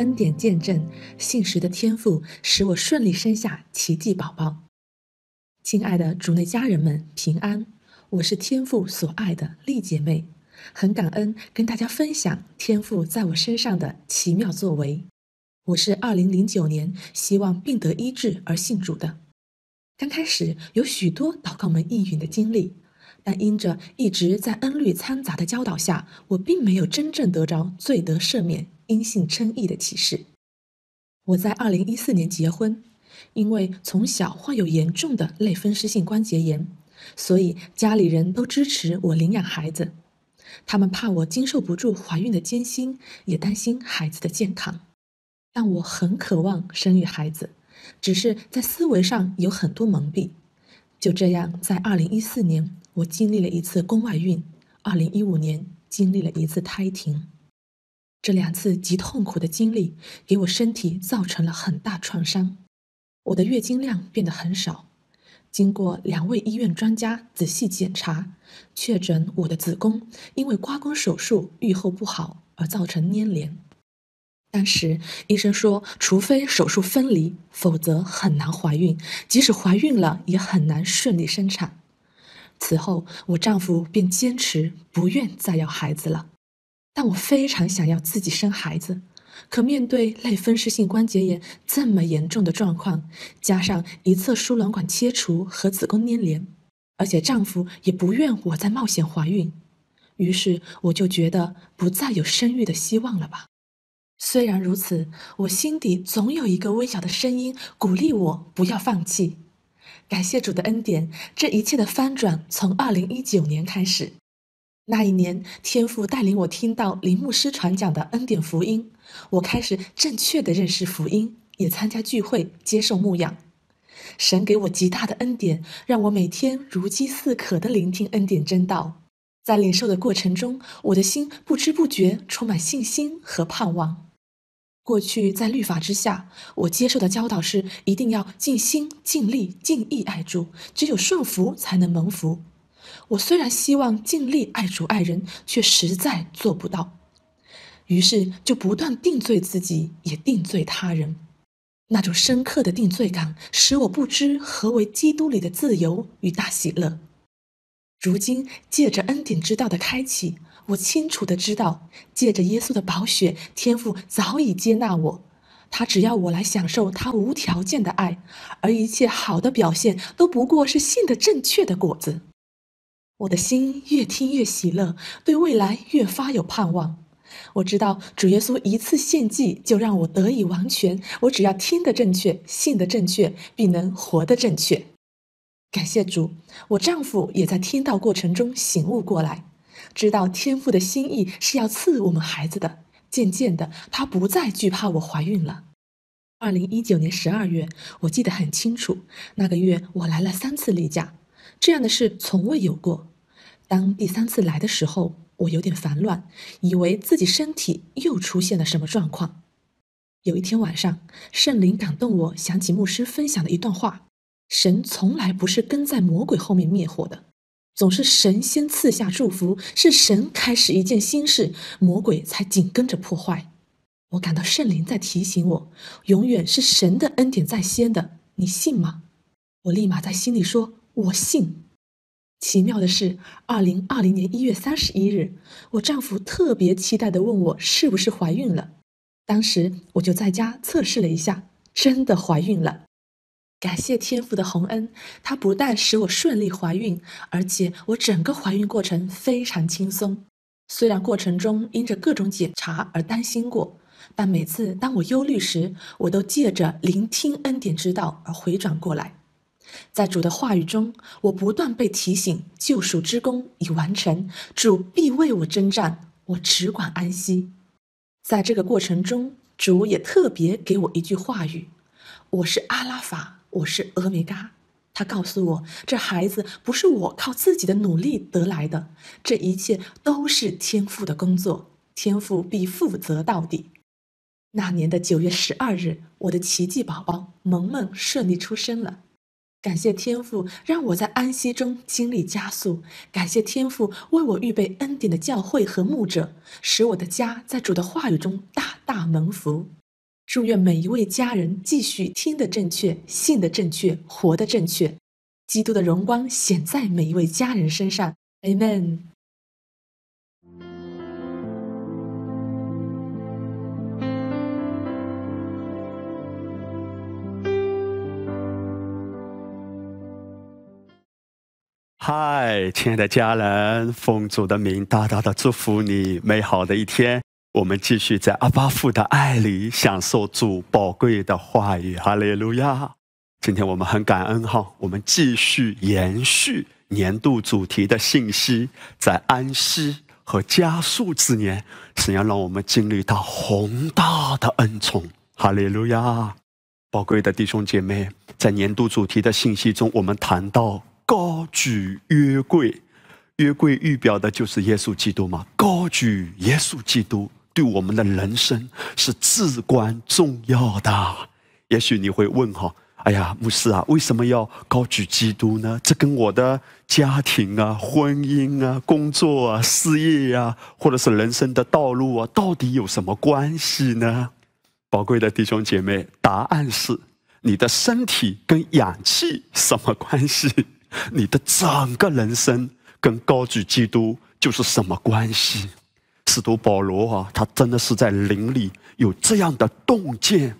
恩典见证，信实的天赋使我顺利生下奇迹宝宝。亲爱的主内家人们，平安！我是天赋所爱的丽姐妹，很感恩跟大家分享天赋在我身上的奇妙作为。我是二零零九年希望病得医治而信主的，刚开始有许多祷告门应允的经历。但因着一直在恩律掺杂的教导下，我并没有真正得着罪得赦免、因信称义的启示。我在二零一四年结婚，因为从小患有严重的类风湿性关节炎，所以家里人都支持我领养孩子。他们怕我经受不住怀孕的艰辛，也担心孩子的健康。但我很渴望生育孩子，只是在思维上有很多蒙蔽。就这样，在二零一四年，我经历了一次宫外孕；二零一五年，经历了一次胎停。这两次极痛苦的经历，给我身体造成了很大创伤。我的月经量变得很少。经过两位医院专家仔细检查，确诊我的子宫因为刮宫手术愈后不好而造成粘连。当时医生说，除非手术分离，否则很难怀孕。即使怀孕了，也很难顺利生产。此后，我丈夫便坚持不愿再要孩子了。但我非常想要自己生孩子。可面对类风湿性关节炎这么严重的状况，加上一侧输卵管切除和子宫粘连，而且丈夫也不愿我再冒险怀孕，于是我就觉得不再有生育的希望了吧。虽然如此，我心底总有一个微小的声音鼓励我不要放弃。感谢主的恩典，这一切的翻转从二零一九年开始。那一年，天父带领我听到林牧师传讲的恩典福音，我开始正确的认识福音，也参加聚会，接受牧养。神给我极大的恩典，让我每天如饥似渴的聆听恩典真道。在领受的过程中，我的心不知不觉充满信心和盼望。过去在律法之下，我接受的教导是一定要尽心、尽力、尽意爱主，只有顺服才能蒙福。我虽然希望尽力爱主爱人，却实在做不到，于是就不断定罪自己，也定罪他人。那种深刻的定罪感，使我不知何为基督里的自由与大喜乐。如今借着恩典之道的开启。我清楚的知道，借着耶稣的宝血，天父早已接纳我。他只要我来享受他无条件的爱，而一切好的表现都不过是信的正确的果子。我的心越听越喜乐，对未来越发有盼望。我知道主耶稣一次献祭就让我得以完全。我只要听得正确，信的正确，必能活得正确。感谢主，我丈夫也在听到过程中醒悟过来。知道天父的心意是要赐我们孩子的，渐渐的，他不再惧怕我怀孕了。二零一九年十二月，我记得很清楚，那个月我来了三次例假，这样的事从未有过。当第三次来的时候，我有点烦乱，以为自己身体又出现了什么状况。有一天晚上，圣灵感动我，想起牧师分享的一段话：神从来不是跟在魔鬼后面灭火的。总是神先赐下祝福，是神开始一件新事，魔鬼才紧跟着破坏。我感到圣灵在提醒我，永远是神的恩典在先的，你信吗？我立马在心里说：“我信。”奇妙的是，二零二零年一月三十一日，我丈夫特别期待的问我是不是怀孕了。当时我就在家测试了一下，真的怀孕了。感谢天父的洪恩，他不但使我顺利怀孕，而且我整个怀孕过程非常轻松。虽然过程中因着各种检查而担心过，但每次当我忧虑时，我都借着聆听恩典之道而回转过来。在主的话语中，我不断被提醒救赎之功已完成，主必为我征战，我只管安息。在这个过程中，主也特别给我一句话语：我是阿拉法。我是峨眉嘎，他告诉我，这孩子不是我靠自己的努力得来的，这一切都是天父的工作，天父必负责到底。那年的九月十二日，我的奇迹宝宝萌萌顺利出生了，感谢天父让我在安息中经历加速，感谢天父为我预备恩典的教会和牧者，使我的家在主的话语中大大蒙福。祝愿每一位家人继续听得正确、信得正确、活得正确，基督的荣光显在每一位家人身上。Amen。嗨，亲爱的家人，奉主的名大大的祝福你，美好的一天。我们继续在阿巴父的爱里享受主宝贵的话语，哈利路亚！今天我们很感恩哈，我们继续延续年度主题的信息，在安息和加速之年，神要让我们经历到宏大的恩宠，哈利路亚！宝贵的弟兄姐妹，在年度主题的信息中，我们谈到高举约柜，约柜预表的就是耶稣基督嘛，高举耶稣基督。对我们的人生是至关重要的。也许你会问哈，哎呀，牧师啊，为什么要高举基督呢？这跟我的家庭啊、婚姻啊、工作啊、事业呀，或者是人生的道路啊，到底有什么关系呢？宝贵的弟兄姐妹，答案是：你的身体跟氧气什么关系？你的整个人生跟高举基督就是什么关系？使徒保罗啊，他真的是在灵里有这样的洞见，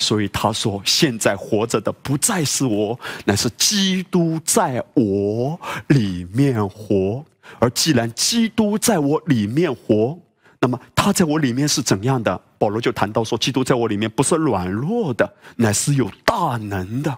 所以他说：“现在活着的不再是我，乃是基督在我里面活。而既然基督在我里面活，那么他在我里面是怎样的？”保罗就谈到说：“基督在我里面不是软弱的，乃是有大能的。”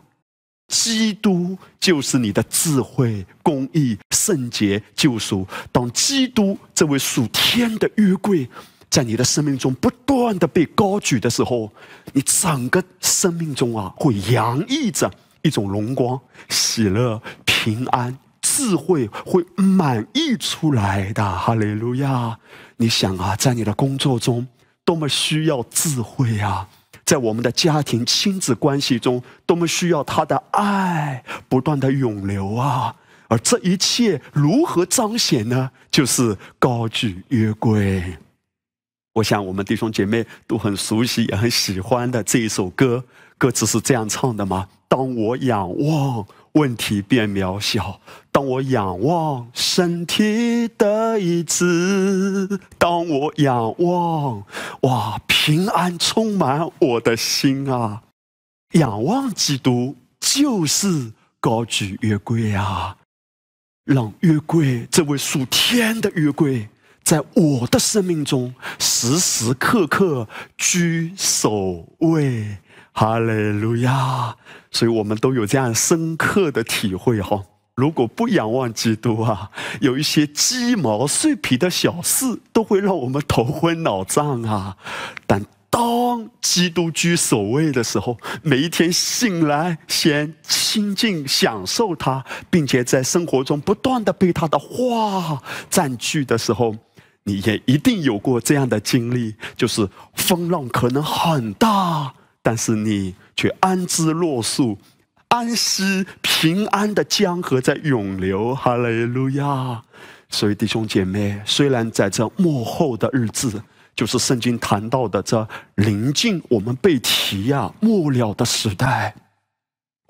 基督就是你的智慧、公义、圣洁、救赎。当基督这位属天的约柜在你的生命中不断的被高举的时候，你整个生命中啊，会洋溢着一种荣光、喜乐、平安、智慧，会满溢出来的。哈利路亚！你想啊，在你的工作中，多么需要智慧啊！在我们的家庭亲子关系中，多么需要他的爱不断的涌流啊！而这一切如何彰显呢？就是高举约柜。我想我们弟兄姐妹都很熟悉也很喜欢的这一首歌，歌词是这样唱的吗？当我仰望。问题变渺小。当我仰望身体的意志，当我仰望，哇，平安充满我的心啊！仰望基督就是高举约柜啊，让约柜这位属天的约柜，在我的生命中时时刻刻居首位。哈利路亚！所以我们都有这样深刻的体会哈。如果不仰望基督啊，有一些鸡毛碎皮的小事都会让我们头昏脑胀啊。但当基督居首位的时候，每一天醒来先亲近享受他，并且在生活中不断的被他的话占据的时候，你也一定有过这样的经历，就是风浪可能很大。但是你却安之若素，安息平安的江河在涌流，哈利路亚！所以弟兄姐妹，虽然在这幕后的日子，就是圣经谈到的这临近我们被提呀末了的时代，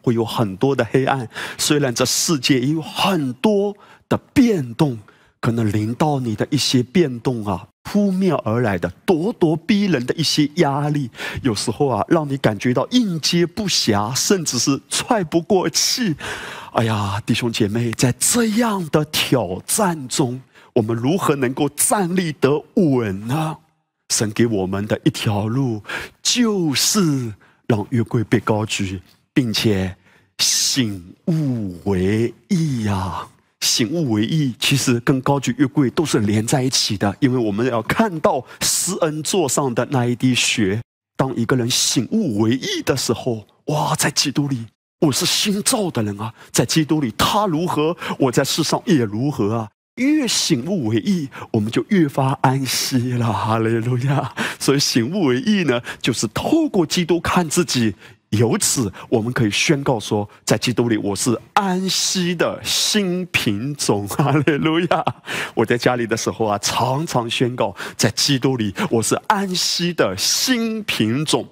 会有很多的黑暗。虽然这世界也有很多的变动，可能临到你的一些变动啊。扑面而来的咄咄逼人的一些压力，有时候啊，让你感觉到应接不暇，甚至是喘不过气。哎呀，弟兄姐妹，在这样的挑战中，我们如何能够站立得稳呢？神给我们的一条路，就是让月桂被高举，并且醒悟为义呀。醒悟为义，其实跟高举约柜都是连在一起的，因为我们要看到施恩座上的那一滴血。当一个人醒悟为义的时候，哇，在基督里我是新造的人啊，在基督里他如何，我在世上也如何啊。越醒悟为义，我们就越发安息了。哈利路亚！所以醒悟为义呢，就是透过基督看自己。由此，我们可以宣告说，在基督里我是安息的新品种。哈利路亚！我在家里的时候啊，常常宣告，在基督里我是安息的新品种。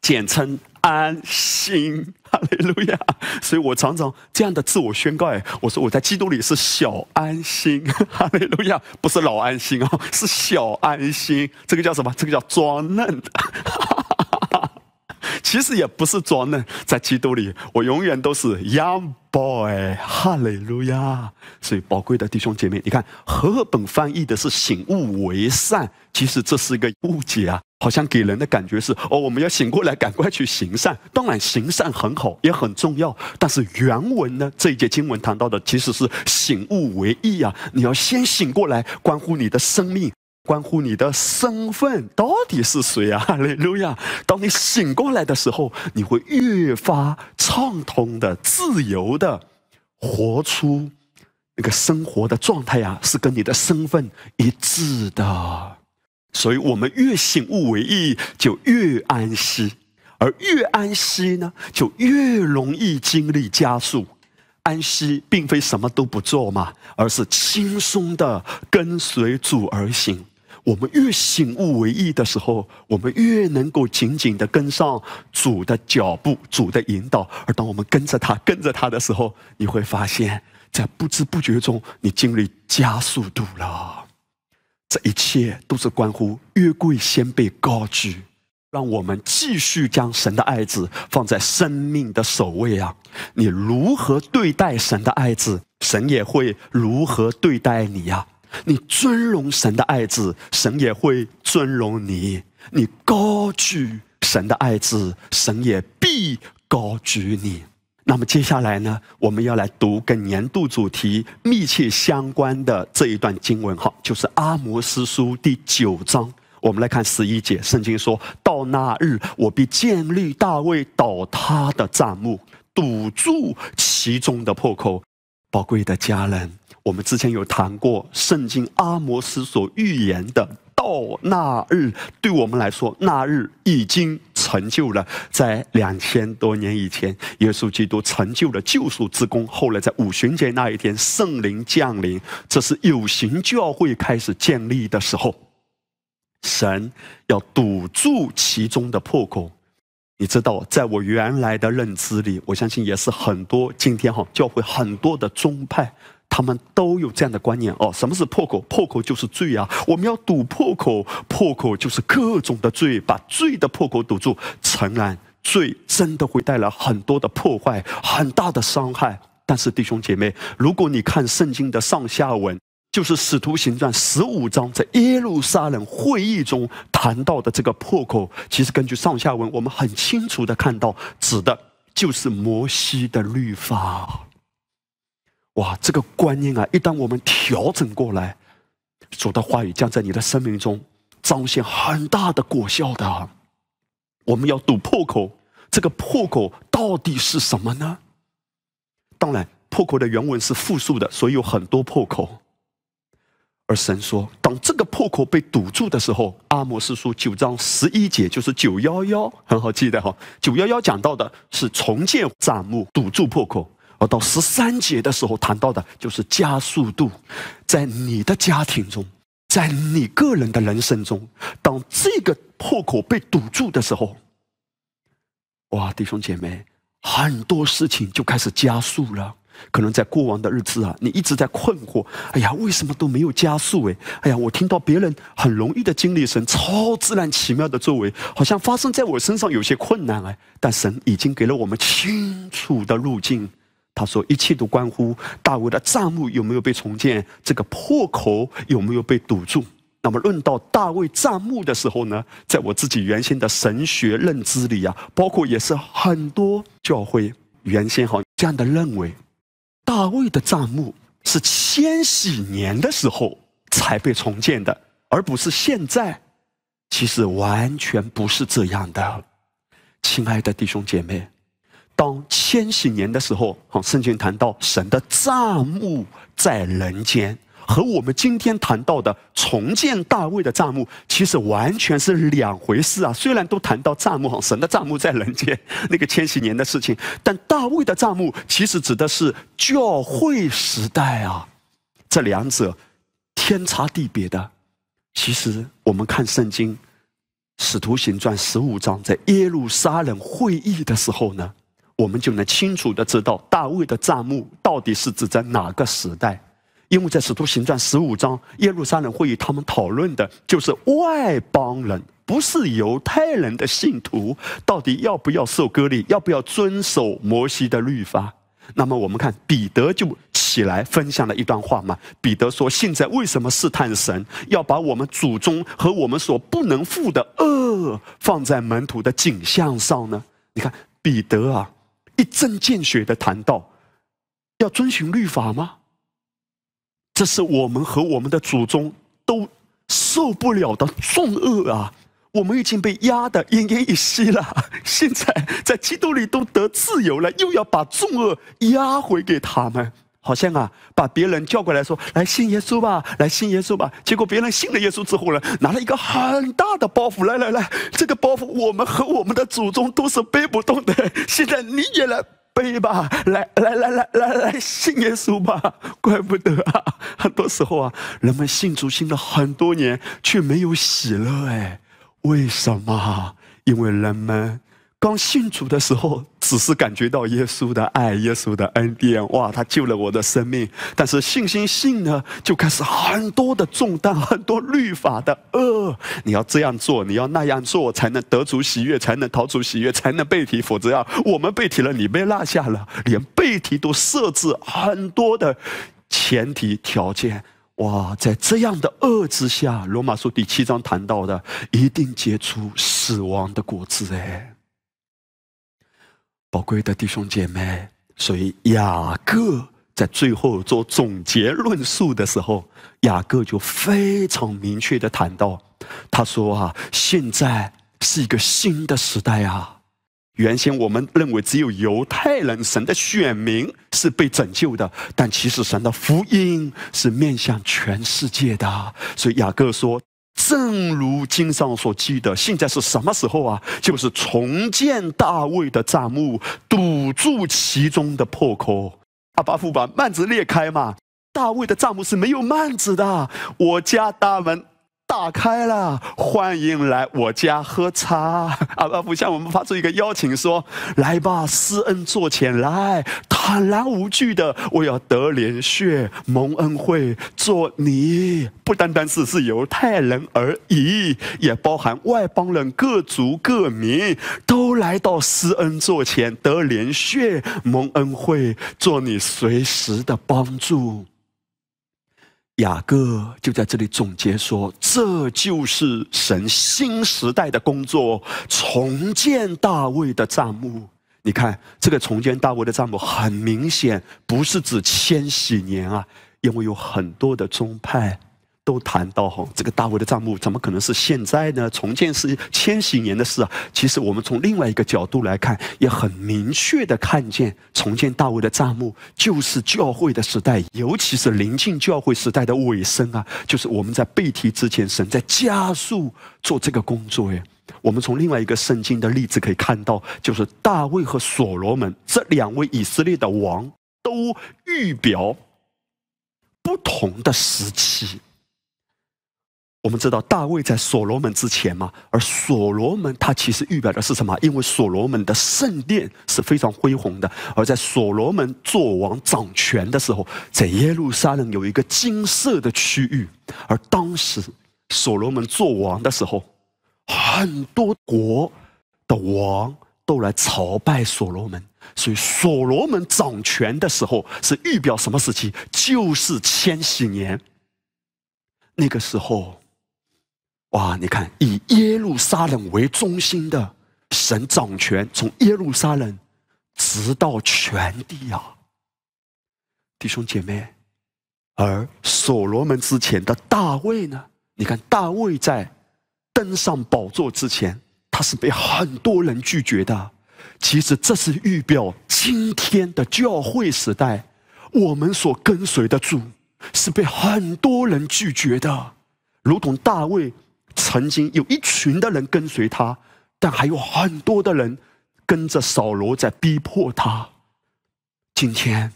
简称安心。哈利路亚！所以我常常这样的自我宣告：哎，我说我在基督里是小安心。哈利路亚！不是老安心哦，是小安心。这个叫什么？这个叫装嫩。其实也不是装嫩，在基督里，我永远都是 young boy。哈利路亚！所以，宝贵的弟兄姐妹，你看，和合本翻译的是醒悟为善，其实这是一个误解啊，好像给人的感觉是哦，我们要醒过来，赶快去行善。当然，行善很好，也很重要，但是原文呢，这一节经文谈到的其实是醒悟为义啊，你要先醒过来，关乎你的生命。关乎你的身份到底是谁啊？哈利路亚！当你醒过来的时候，你会越发畅通的、自由的活出那个生活的状态呀，是跟你的身份一致的。所以，我们越醒悟为意，就越安息；而越安息呢，就越容易经历加速。安息并非什么都不做嘛，而是轻松的跟随主而行。我们越醒悟为义的时候，我们越能够紧紧的跟上主的脚步、主的引导。而当我们跟着他、跟着他的时候，你会发现，在不知不觉中，你经历加速度了。这一切都是关乎约柜先被高举，让我们继续将神的爱子放在生命的首位啊！你如何对待神的爱子，神也会如何对待你呀？你尊荣神的爱子，神也会尊荣你；你高举神的爱子，神也必高举你。那么接下来呢，我们要来读跟年度主题密切相关的这一段经文，哈，就是阿摩斯书第九章。我们来看十一节，圣经说到那日，我必建立大卫倒塌的帐幕，堵住其中的破口。宝贵的家人。我们之前有谈过，圣经阿摩斯所预言的到那日，对我们来说，那日已经成就了。在两千多年以前，耶稣基督成就了救赎之功。后来在五旬节那一天，圣灵降临，这是有形教会开始建立的时候。神要堵住其中的破口。你知道，在我原来的认知里，我相信也是很多今天哈教会很多的宗派。他们都有这样的观念哦，什么是破口？破口就是罪啊！我们要堵破口，破口就是各种的罪，把罪的破口堵住。诚然，罪真的会带来很多的破坏，很大的伤害。但是弟兄姐妹，如果你看圣经的上下文，就是使徒行传十五章在耶路撒冷会议中谈到的这个破口，其实根据上下文，我们很清楚的看到，指的就是摩西的律法。哇，这个观念啊，一旦我们调整过来，主的话语将在你的生命中彰显很大的果效的。我们要堵破口，这个破口到底是什么呢？当然，破口的原文是复数的，所以有很多破口。而神说，当这个破口被堵住的时候，《阿摩斯书》九章十一节就是九幺幺，很好记得哈。九幺幺讲到的是重建帐幕，堵住破口。而到十三节的时候谈到的就是加速度，在你的家庭中，在你个人的人生中，当这个破口被堵住的时候，哇，弟兄姐妹，很多事情就开始加速了。可能在过往的日子啊，你一直在困惑，哎呀，为什么都没有加速？哎，哎呀，我听到别人很容易的经历神超自然奇妙的作为，好像发生在我身上有些困难哎，但神已经给了我们清楚的路径。他说：“一切都关乎大卫的帐幕有没有被重建，这个破口有没有被堵住。那么，论到大卫帐幕的时候呢，在我自己原先的神学认知里啊，包括也是很多教会原先哈这样的认为，大卫的帐幕是千禧年的时候才被重建的，而不是现在。其实完全不是这样的，亲爱的弟兄姐妹。”当千禧年的时候，哈，圣经谈到神的帐幕在人间，和我们今天谈到的重建大卫的帐幕，其实完全是两回事啊。虽然都谈到帐幕，哈，神的帐幕在人间，那个千禧年的事情，但大卫的帐幕其实指的是教会时代啊。这两者天差地别的。其实我们看圣经，使徒行传十五章在耶路撒冷会议的时候呢，我们就能清楚的知道大卫的帐幕到底是指在哪个时代。因为在使徒行传十五章耶路撒冷会议，他们讨论的就是外邦人，不是犹太人的信徒，到底要不要受割礼，要不要遵守摩西的律法。那么我们看彼得就起来分享了一段话嘛。彼得说：“现在为什么试探神，要把我们祖宗和我们所不能负的恶放在门徒的景象上呢？”你看彼得啊，一针见血的谈到，要遵循律法吗？这是我们和我们的祖宗都受不了的重恶啊！我们已经被压得奄奄一息了，现在在基督里都得自由了，又要把重恶压回给他们，好像啊，把别人叫过来说：“来信耶稣吧，来信耶稣吧。”结果别人信了耶稣之后呢，拿了一个很大的包袱，来来来，这个包袱我们和我们的祖宗都是背不动的，现在你也来。背吧，来来来来来来信耶稣吧！怪不得啊，很多时候啊，人们信主信了很多年，却没有喜乐哎，为什么？因为人们。刚信主的时候，只是感觉到耶稣的爱、耶稣的恩典，哇，他救了我的生命。但是信心信呢，就开始很多的重担，很多律法的恶。你要这样做，你要那样做，才能得主喜悦，才能逃出喜悦，才能背题。否则啊，我们背题了，你被落下了。连背题都设置很多的前提条件，哇，在这样的恶之下，罗马书第七章谈到的，一定结出死亡的果子，哎。宝贵的弟兄姐妹，所以雅各在最后做总结论述的时候，雅各就非常明确的谈到，他说啊，现在是一个新的时代啊。原先我们认为只有犹太人神的选民是被拯救的，但其实神的福音是面向全世界的。所以雅各说。正如经上所记的，现在是什么时候啊？就是重建大卫的帐幕，堵住其中的破口。阿巴夫把幔子裂开嘛？大卫的帐幕是没有幔子的。我家大门。打开了，欢迎来我家喝茶。阿巴父向我们发出一个邀请，说：“来吧，施恩座前来，坦然无惧的，我要得连血蒙恩惠，做你不单单是是犹太人而已，也包含外邦人各族各民都来到施恩座前得连血蒙恩惠，做你随时的帮助。”雅各就在这里总结说：“这就是神新时代的工作，重建大卫的帐幕。你看，这个重建大卫的帐幕，很明显不是指千禧年啊，因为有很多的宗派。”都谈到哈，这个大卫的帐幕怎么可能是现在呢？重建是千禧年的事啊。其实我们从另外一个角度来看，也很明确的看见，重建大卫的帐幕就是教会的时代，尤其是临近教会时代的尾声啊。就是我们在背题之前，神在加速做这个工作耶。我们从另外一个圣经的例子可以看到，就是大卫和所罗门这两位以色列的王，都预表不同的时期。我们知道大卫在所罗门之前嘛，而所罗门他其实预表的是什么？因为所罗门的圣殿是非常恢宏的，而在所罗门做王掌权的时候，在耶路撒冷有一个金色的区域，而当时所罗门做王的时候，很多国的王都来朝拜所罗门，所以所罗门掌权的时候是预表什么时期？就是千禧年那个时候。哇！你看，以耶路撒冷为中心的神掌权，从耶路撒冷直到全地啊，弟兄姐妹。而所罗门之前的大卫呢？你看，大卫在登上宝座之前，他是被很多人拒绝的。其实这是预表今天的教会时代，我们所跟随的主是被很多人拒绝的，如同大卫。曾经有一群的人跟随他，但还有很多的人跟着扫罗在逼迫他。今天，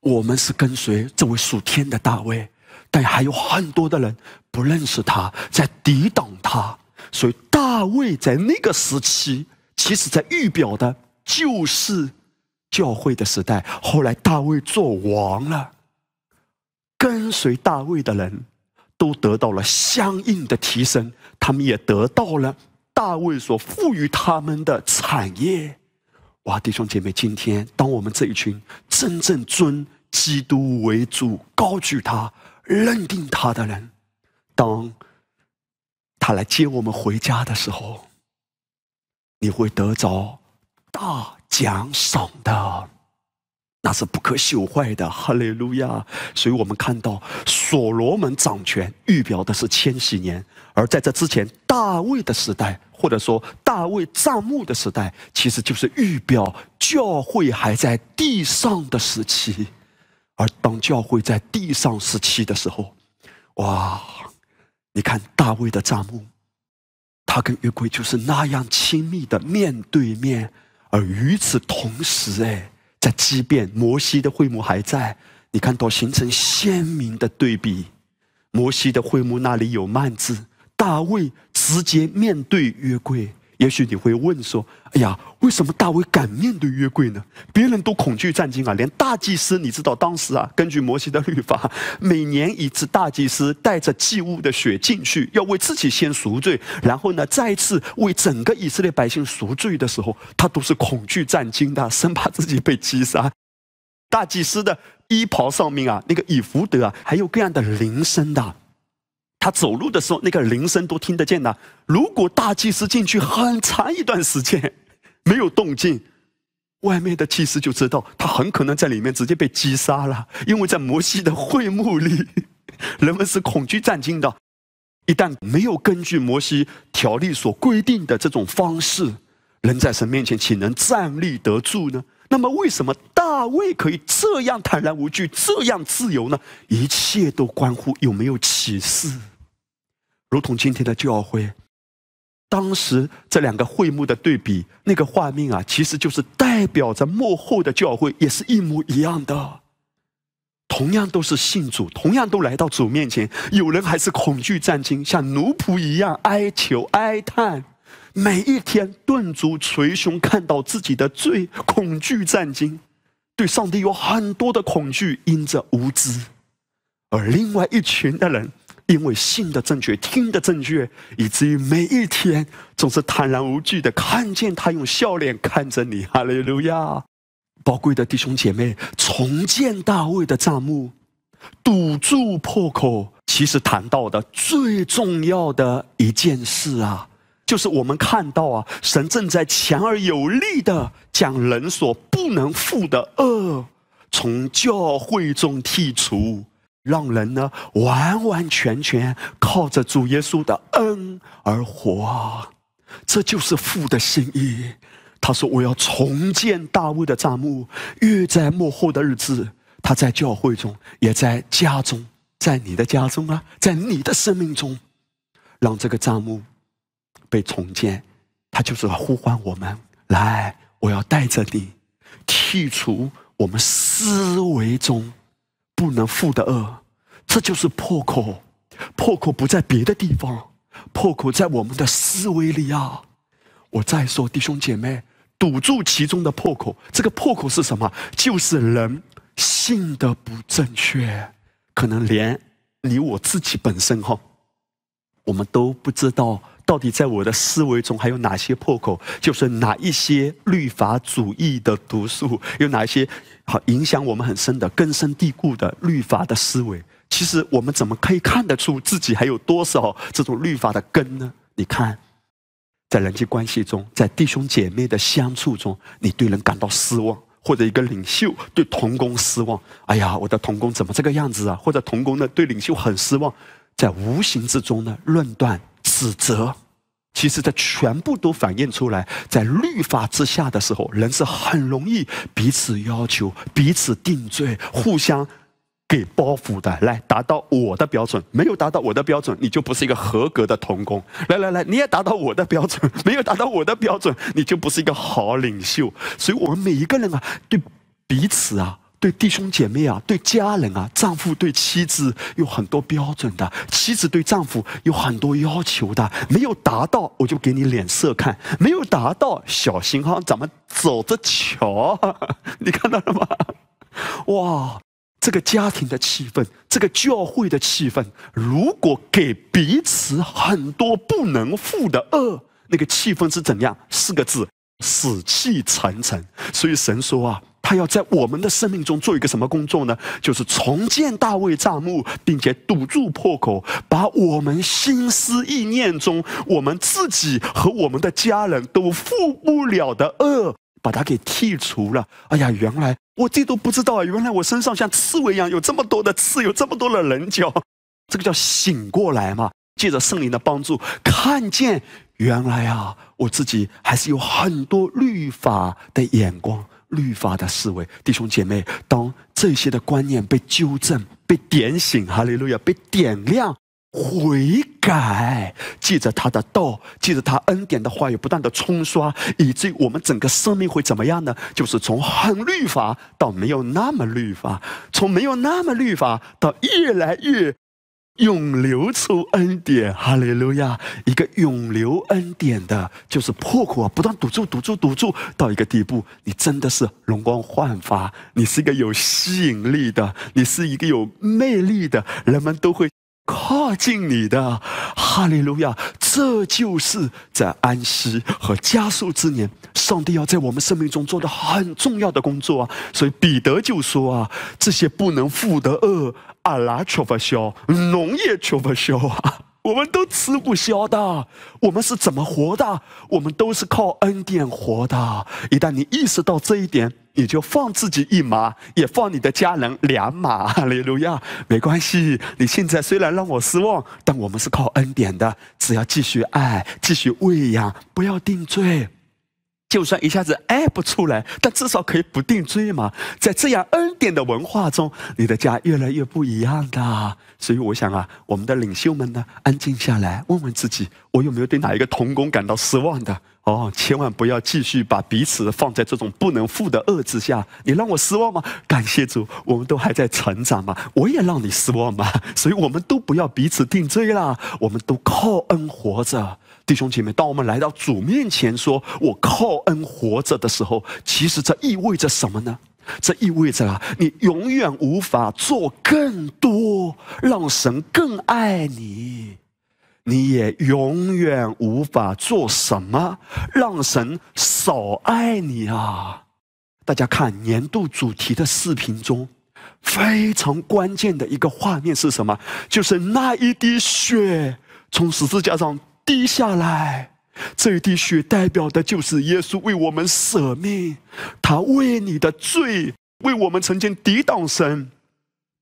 我们是跟随这位属天的大卫，但还有很多的人不认识他，在抵挡他。所以大卫在那个时期，其实在预表的就是教会的时代。后来大卫做王了，跟随大卫的人都得到了相应的提升，他们也得到了大卫所赋予他们的产业。哇，弟兄姐妹，今天当我们这一群真正尊基督为主、高举他、认定他的人，当他来接我们回家的时候，你会得着大奖赏的，那是不可朽坏的。哈利路亚！所以我们看到所罗门掌权，预表的是千禧年。而在这之前，大卫的时代，或者说大卫帐幕的时代，其实就是预表教会还在地上的时期。而当教会在地上时期的时候，哇！你看大卫的帐幕，他跟约柜就是那样亲密的面对面。而与此同时，哎，在畸变摩西的会幕还在，你看到形成鲜明的对比。摩西的会幕那里有幔子。大卫直接面对约柜，也许你会问说：“哎呀，为什么大卫敢面对约柜呢？别人都恐惧战惊啊，连大祭司，你知道当时啊，根据摩西的律法，每年一次大祭司带着祭物的血进去，要为自己先赎罪，然后呢，再次为整个以色列百姓赎罪的时候，他都是恐惧战惊的，生怕自己被击杀。大祭司的衣袍上面啊，那个以福德啊，还有各样的铃声的。”他走路的时候，那个铃声都听得见的。如果大祭司进去很长一段时间没有动静，外面的祭司就知道他很可能在里面直接被击杀了。因为在摩西的会幕里，人们是恐惧战惊的。一旦没有根据摩西条例所规定的这种方式，人在神面前岂能站立得住呢？那么，为什么大卫可以这样坦然无惧、这样自由呢？一切都关乎有没有启示。如同今天的教会，当时这两个会幕的对比，那个画面啊，其实就是代表着幕后的教会，也是一模一样的。同样都是信主，同样都来到主面前，有人还是恐惧战惊，像奴仆一样哀求哀叹，每一天顿足捶胸，看到自己的罪，恐惧战惊，对上帝有很多的恐惧，因着无知。而另外一群的人。因为信的正确，听的正确，以至于每一天总是坦然无惧的看见他用笑脸看着你，哈利路亚！宝贵的弟兄姐妹，重建大卫的帐幕，堵住破口，其实谈到的最重要的一件事啊，就是我们看到啊，神正在强而有力的将人所不能负的恶从教会中剔除。让人呢完完全全靠着主耶稣的恩而活，这就是父的心意。他说：“我要重建大卫的帐幕，越在幕后的日子，他在教会中，也在家中，在你的家中啊，在你的生命中，让这个帐幕被重建。他就是呼唤我们来，我要带着你剔除我们思维中。”不能负的恶，这就是破口。破口不在别的地方，破口在我们的思维里啊！我再说，弟兄姐妹，堵住其中的破口。这个破口是什么？就是人性的不正确。可能连你我自己本身哈，我们都不知道。到底在我的思维中还有哪些破口？就是哪一些律法主义的毒素，有哪一些好影响我们很深的根深蒂固的律法的思维？其实我们怎么可以看得出自己还有多少这种律法的根呢？你看，在人际关系中，在弟兄姐妹的相处中，你对人感到失望，或者一个领袖对同工失望，哎呀，我的同工怎么这个样子啊？或者同工呢对领袖很失望，在无形之中呢论断。指责，其实这全部都反映出来，在律法之下的时候，人是很容易彼此要求、彼此定罪、互相给包袱的，来达到我的标准。没有达到我的标准，你就不是一个合格的童工。来来来，你也达到我的标准，没有达到我的标准，你就不是一个好领袖。所以，我们每一个人啊，对彼此啊。对弟兄姐妹啊，对家人啊，丈夫对妻子有很多标准的，妻子对丈夫有很多要求的，没有达到我就给你脸色看，没有达到小心哈，咱们走着瞧。你看到了吗？哇，这个家庭的气氛，这个教会的气氛，如果给彼此很多不能负的恶，那个气氛是怎样？四个字：死气沉沉。所以神说啊。他要在我们的生命中做一个什么工作呢？就是重建大卫帐幕，并且堵住破口，把我们心思意念中我们自己和我们的家人都负不了的恶，把它给剔除了。哎呀，原来我这都不知道啊！原来我身上像刺猬一样，有这么多的刺，有这么多的棱角，这个叫醒过来嘛？借着圣灵的帮助，看见原来啊，我自己还是有很多律法的眼光。律法的思维，弟兄姐妹，当这些的观念被纠正、被点醒，哈利路亚，被点亮，悔改，记着他的道，记着他恩典的话语，不断的冲刷，以至于我们整个生命会怎么样呢？就是从很律法到没有那么律法，从没有那么律法到越来越。永流出恩典，哈利路亚！一个永流恩典的，就是破口啊，不断堵住、堵住、堵住，到一个地步，你真的是容光焕发，你是一个有吸引力的，你是一个有魅力的，人们都会靠近你的，哈利路亚！这就是在安息和加速之年，上帝要在我们生命中做的很重要的工作啊！所以彼得就说啊，这些不能负的恶。阿拉吃不消，农也吃不消啊！我们都吃不消的。我们是怎么活的？我们都是靠恩典活的。一旦你意识到这一点，你就放自己一马，也放你的家人两马。哈利路亚！没关系，你现在虽然让我失望，但我们是靠恩典的。只要继续爱，继续喂养，不要定罪。就算一下子爱不出来，但至少可以不定罪嘛。在这样恩典的文化中，你的家越来越不一样的。所以我想啊，我们的领袖们呢，安静下来，问问自己：我有没有对哪一个同工感到失望的？哦，千万不要继续把彼此放在这种不能负的恶之下。你让我失望吗？感谢主，我们都还在成长嘛。我也让你失望嘛。所以我们都不要彼此定罪啦。我们都靠恩活着。弟兄姐妹，当我们来到主面前说“我靠恩活着”的时候，其实这意味着什么呢？这意味着啊，你永远无法做更多让神更爱你，你也永远无法做什么让神少爱你啊！大家看年度主题的视频中，非常关键的一个画面是什么？就是那一滴血从十字架上。滴下来，这一滴血代表的就是耶稣为我们舍命，他为你的罪，为我们曾经抵挡神，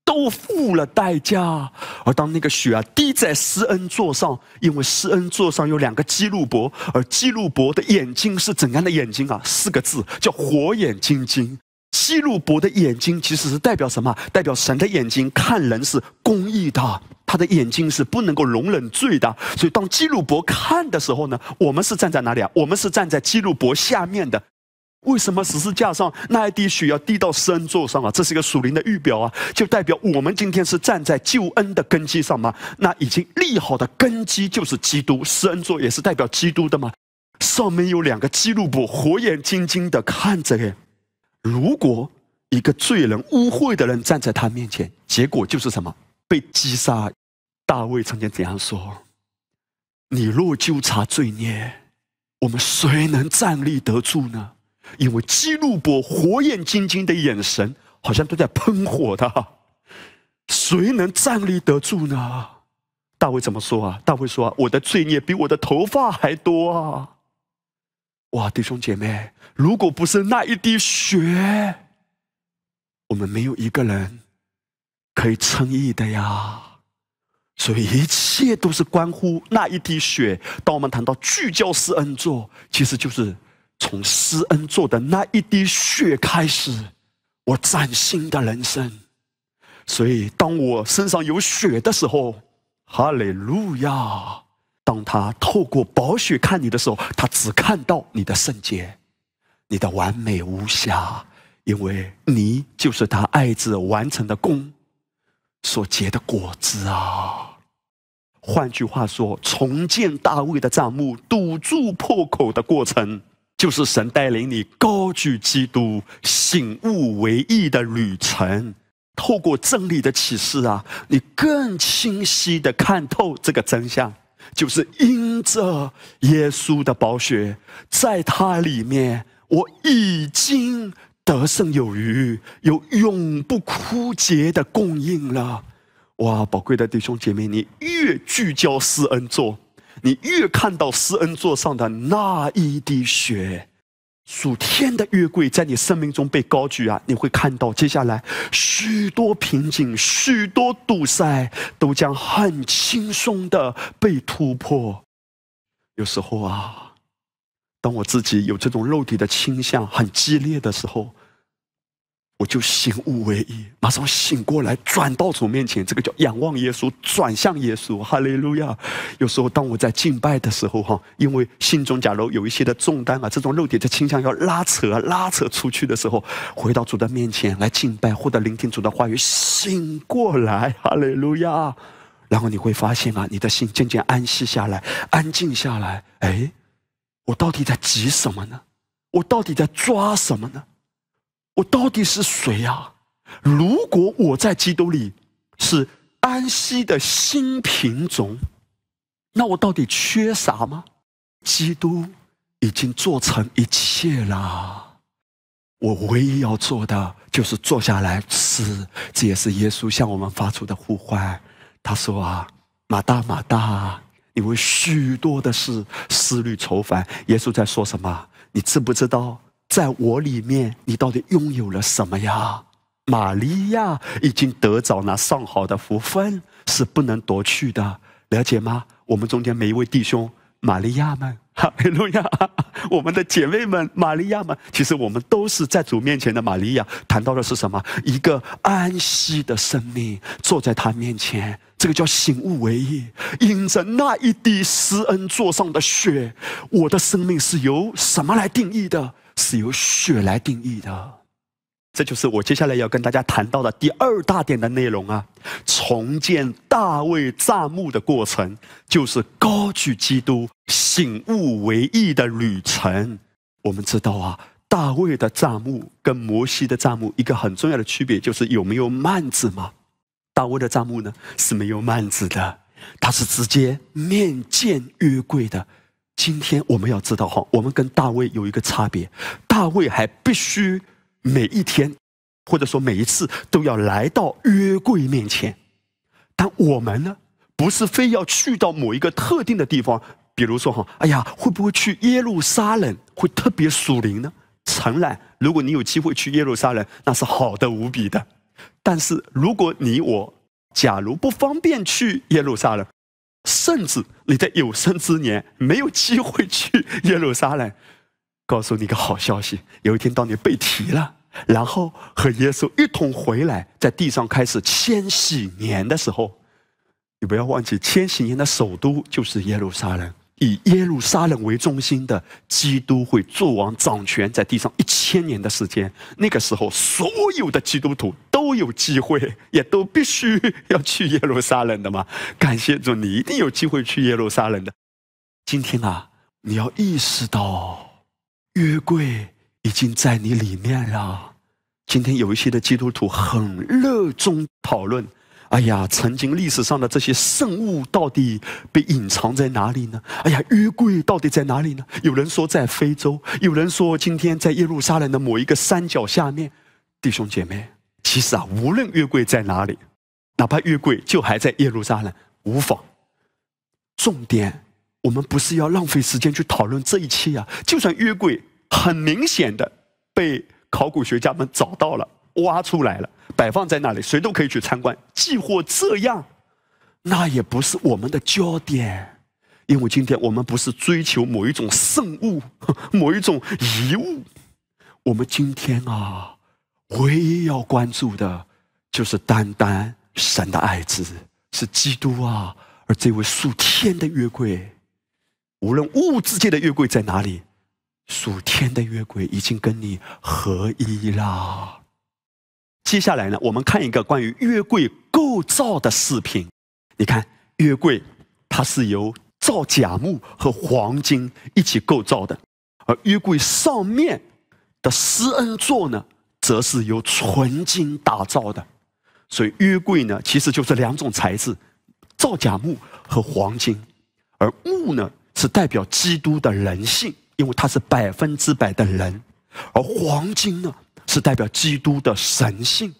都付了代价。而当那个血啊滴在施恩座上，因为施恩座上有两个基路伯，而基路伯的眼睛是怎样的眼睛啊？四个字叫火眼金睛。基路伯的眼睛其实是代表什么？代表神的眼睛看人是公义的。他的眼睛是不能够容忍罪的，所以当基路伯看的时候呢，我们是站在哪里啊？我们是站在基路伯下面的。为什么十字架上那一滴血要滴到施恩座上啊？这是一个属灵的预表啊，就代表我们今天是站在救恩的根基上吗？那已经立好的根基就是基督，施恩座也是代表基督的吗？上面有两个基路伯，火眼金睛的看着耶。如果一个罪人、污秽的人站在他面前，结果就是什么？被击杀。大卫曾经怎样说：“你若纠察罪孽，我们谁能站立得住呢？因为基路伯火眼金睛的眼神，好像都在喷火的，谁能站立得住呢？”大卫怎么说啊？大卫说：“我的罪孽比我的头发还多啊！”哇，弟兄姐妹，如果不是那一滴血，我们没有一个人可以称义的呀。所以一切都是关乎那一滴血。当我们谈到聚焦施恩座，其实就是从施恩座的那一滴血开始，我崭新的人生。所以当我身上有血的时候，哈利路亚！当他透过宝血看你的时候，他只看到你的圣洁，你的完美无瑕，因为你就是他爱子完成的功所结的果子啊。换句话说，重建大卫的帐幕、堵住破口的过程，就是神带领你高举基督、醒悟为义的旅程。透过真理的启示啊，你更清晰的看透这个真相，就是因着耶稣的宝血，在他里面，我已经得胜有余，有永不枯竭的供应了。哇，宝贵的弟兄姐妹，你越聚焦施恩座，你越看到施恩座上的那一滴血，属天的约柜在你生命中被高举啊！你会看到接下来许多瓶颈、许多堵塞都将很轻松的被突破。有时候啊，当我自己有这种肉体的倾向很激烈的时候。我就醒悟为一，马上醒过来，转到主面前，这个叫仰望耶稣，转向耶稣，哈利路亚。有时候当我在敬拜的时候，哈，因为心中假如有一些的重担啊，这种肉体的倾向要拉扯、拉扯出去的时候，回到主的面前来敬拜，或者聆听主的话语，醒过来，哈利路亚。然后你会发现啊，你的心渐渐安息下来，安静下来。哎，我到底在急什么呢？我到底在抓什么呢？我到底是谁呀？如果我在基督里是安息的新品种，那我到底缺啥吗？基督已经做成一切了，我唯一要做的就是坐下来吃。这也是耶稣向我们发出的呼唤。他说：“啊，马大，马大，因为许多的事思虑愁烦。”耶稣在说什么？你知不知道？在我里面，你到底拥有了什么呀？玛利亚已经得着那上好的福分，是不能夺去的，了解吗？我们中间每一位弟兄，玛利亚们，哈利路亚！我们的姐妹们，玛利亚们，其实我们都是在主面前的玛利亚。谈到的是什么？一个安息的生命，坐在他面前，这个叫醒悟为义。因着那一滴施恩座上的血，我的生命是由什么来定义的？是由血来定义的，这就是我接下来要跟大家谈到的第二大点的内容啊！重建大卫帐幕的过程，就是高举基督、醒悟为义的旅程。我们知道啊，大卫的帐幕跟摩西的帐幕一个很重要的区别，就是有没有幔子嘛？大卫的帐幕呢是没有幔子的，他是直接面见约柜的。今天我们要知道哈，我们跟大卫有一个差别，大卫还必须每一天，或者说每一次都要来到约柜面前，但我们呢，不是非要去到某一个特定的地方，比如说哈，哎呀，会不会去耶路撒冷会特别属灵呢？诚然，如果你有机会去耶路撒冷，那是好的无比的，但是如果你我假如不方便去耶路撒冷，甚至你在有生之年没有机会去耶路撒冷，告诉你个好消息：有一天当你被提了，然后和耶稣一同回来，在地上开始千禧年的时候，你不要忘记，千禧年的首都就是耶路撒冷。以耶路撒冷为中心的基督会作王掌权在地上一千年的时间，那个时候所有的基督徒都有机会，也都必须要去耶路撒冷的嘛。感谢主，你一定有机会去耶路撒冷的。今天啊，你要意识到约柜已经在你里面了。今天有一些的基督徒很热衷讨论。哎呀，曾经历史上的这些圣物到底被隐藏在哪里呢？哎呀，约柜到底在哪里呢？有人说在非洲，有人说今天在耶路撒冷的某一个山脚下面。弟兄姐妹，其实啊，无论约柜在哪里，哪怕约柜就还在耶路撒冷，无妨。重点，我们不是要浪费时间去讨论这一切啊。就算约柜很明显的被考古学家们找到了。挖出来了，摆放在那里，谁都可以去参观。既或这样，那也不是我们的焦点，因为今天我们不是追求某一种圣物、某一种遗物。我们今天啊，唯一要关注的，就是单单神的爱子是基督啊。而这位属天的约柜，无论物质界的约柜在哪里，属天的约柜已经跟你合一啦。接下来呢，我们看一个关于约柜构造的视频。你看，约柜它是由造假木和黄金一起构造的，而约柜上面的施恩座呢，则是由纯金打造的。所以约柜呢，其实就是两种材质：造假木和黄金。而木呢，是代表基督的人性，因为它是百分之百的人；而黄金呢，是代表基督的神性。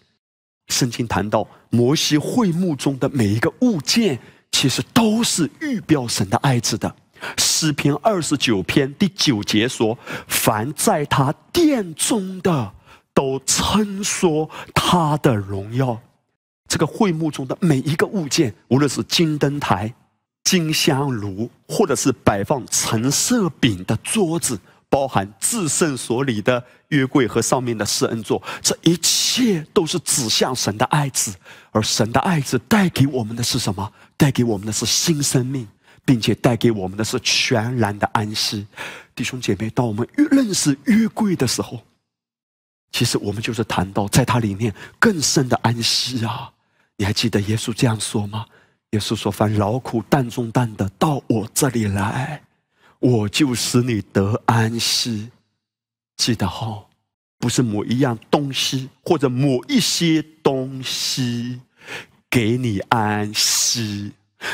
圣经谈到摩西会幕中的每一个物件，其实都是预表神的爱子的。诗篇二十九篇第九节说：“凡在他殿中的，都称说他的荣耀。”这个会幕中的每一个物件，无论是金灯台、金香炉，或者是摆放橙色饼的桌子。包含至圣所里的约柜和上面的施恩座，这一切都是指向神的爱子，而神的爱子带给我们的是什么？带给我们的是新生命，并且带给我们的是全然的安息。弟兄姐妹，当我们越认识约柜的时候，其实我们就是谈到在它里面更深的安息啊！你还记得耶稣这样说吗？耶稣说：“凡劳苦担重担的，到我这里来。”我就使你得安息，记得哈，不是某一样东西或者某一些东西给你安息，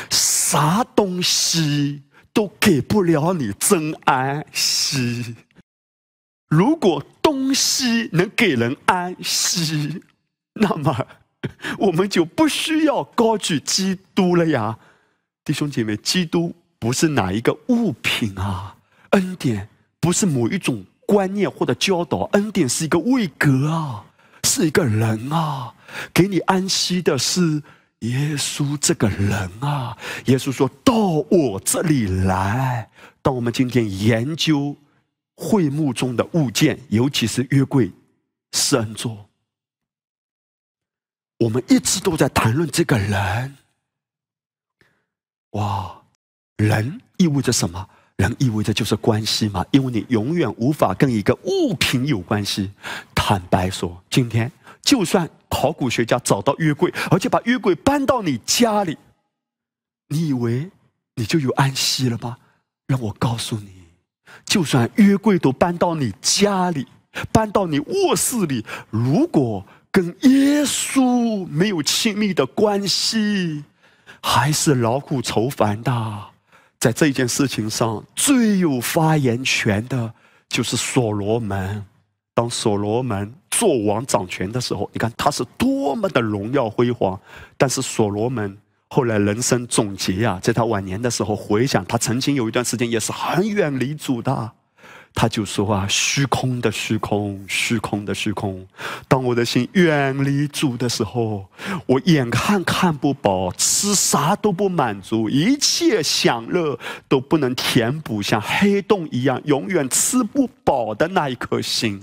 啥东西都给不了你真安息。如果东西能给人安息，那么我们就不需要高举基督了呀，弟兄姐妹，基督。不是哪一个物品啊，恩典不是某一种观念或者教导，恩典是一个位格啊，是一个人啊，给你安息的是耶稣这个人啊。耶稣说到我这里来。当我们今天研究会幕中的物件，尤其是约柜、施恩座，我们一直都在谈论这个人。哇！人意味着什么？人意味着就是关系嘛，因为你永远无法跟一个物品有关系。坦白说，今天就算考古学家找到约柜，而且把约柜搬到你家里，你以为你就有安息了吗？让我告诉你，就算约柜都搬到你家里，搬到你卧室里，如果跟耶稣没有亲密的关系，还是劳苦愁烦的。在这件事情上，最有发言权的就是所罗门。当所罗门做王掌权的时候，你看他是多么的荣耀辉煌。但是所罗门后来人生总结呀，在他晚年的时候回想，他曾经有一段时间也是很远离主的。他就说啊，虚空的虚空，虚空的虚空。当我的心远离主的时候，我眼看看不饱，吃啥都不满足，一切享乐都不能填补，像黑洞一样，永远吃不饱的那一颗心。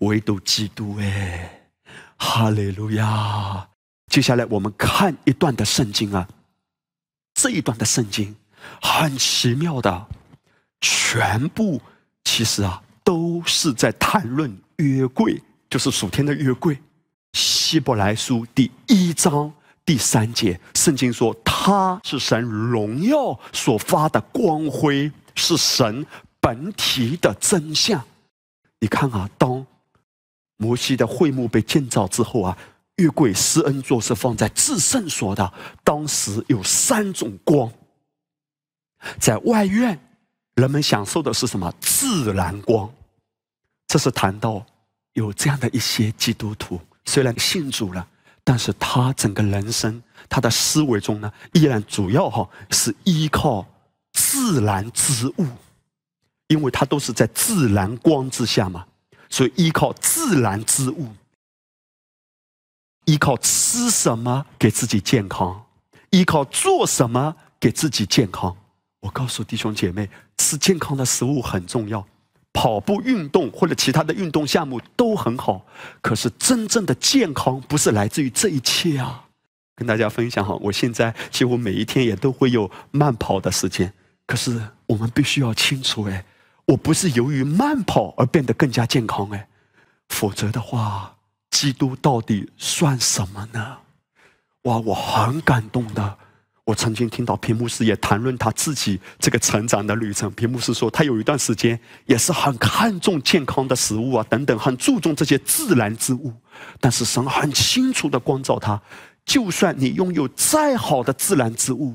唯独基督，哎，哈利路亚！接下来我们看一段的圣经啊，这一段的圣经很奇妙的。全部其实啊，都是在谈论约柜，就是属天的约柜。希伯来书第一章第三节，圣经说他是神荣耀所发的光辉，是神本体的真相。你看啊，当摩西的会幕被建造之后啊，约柜施恩座是放在至圣所的。当时有三种光，在外院。人们享受的是什么？自然光。这是谈到有这样的一些基督徒，虽然信主了，但是他整个人生、他的思维中呢，依然主要哈是依靠自然之物，因为他都是在自然光之下嘛，所以依靠自然之物，依靠吃什么给自己健康，依靠做什么给自己健康。我告诉弟兄姐妹，吃健康的食物很重要，跑步运动或者其他的运动项目都很好。可是真正的健康不是来自于这一切啊！跟大家分享哈，我现在几乎每一天也都会有慢跑的时间。可是我们必须要清楚，哎，我不是由于慢跑而变得更加健康哎，否则的话，基督到底算什么呢？哇，我很感动的。我曾经听到屏幕师也谈论他自己这个成长的旅程。屏幕师说，他有一段时间也是很看重健康的食物啊，等等，很注重这些自然之物。但是神很清楚的光照他，就算你拥有再好的自然之物，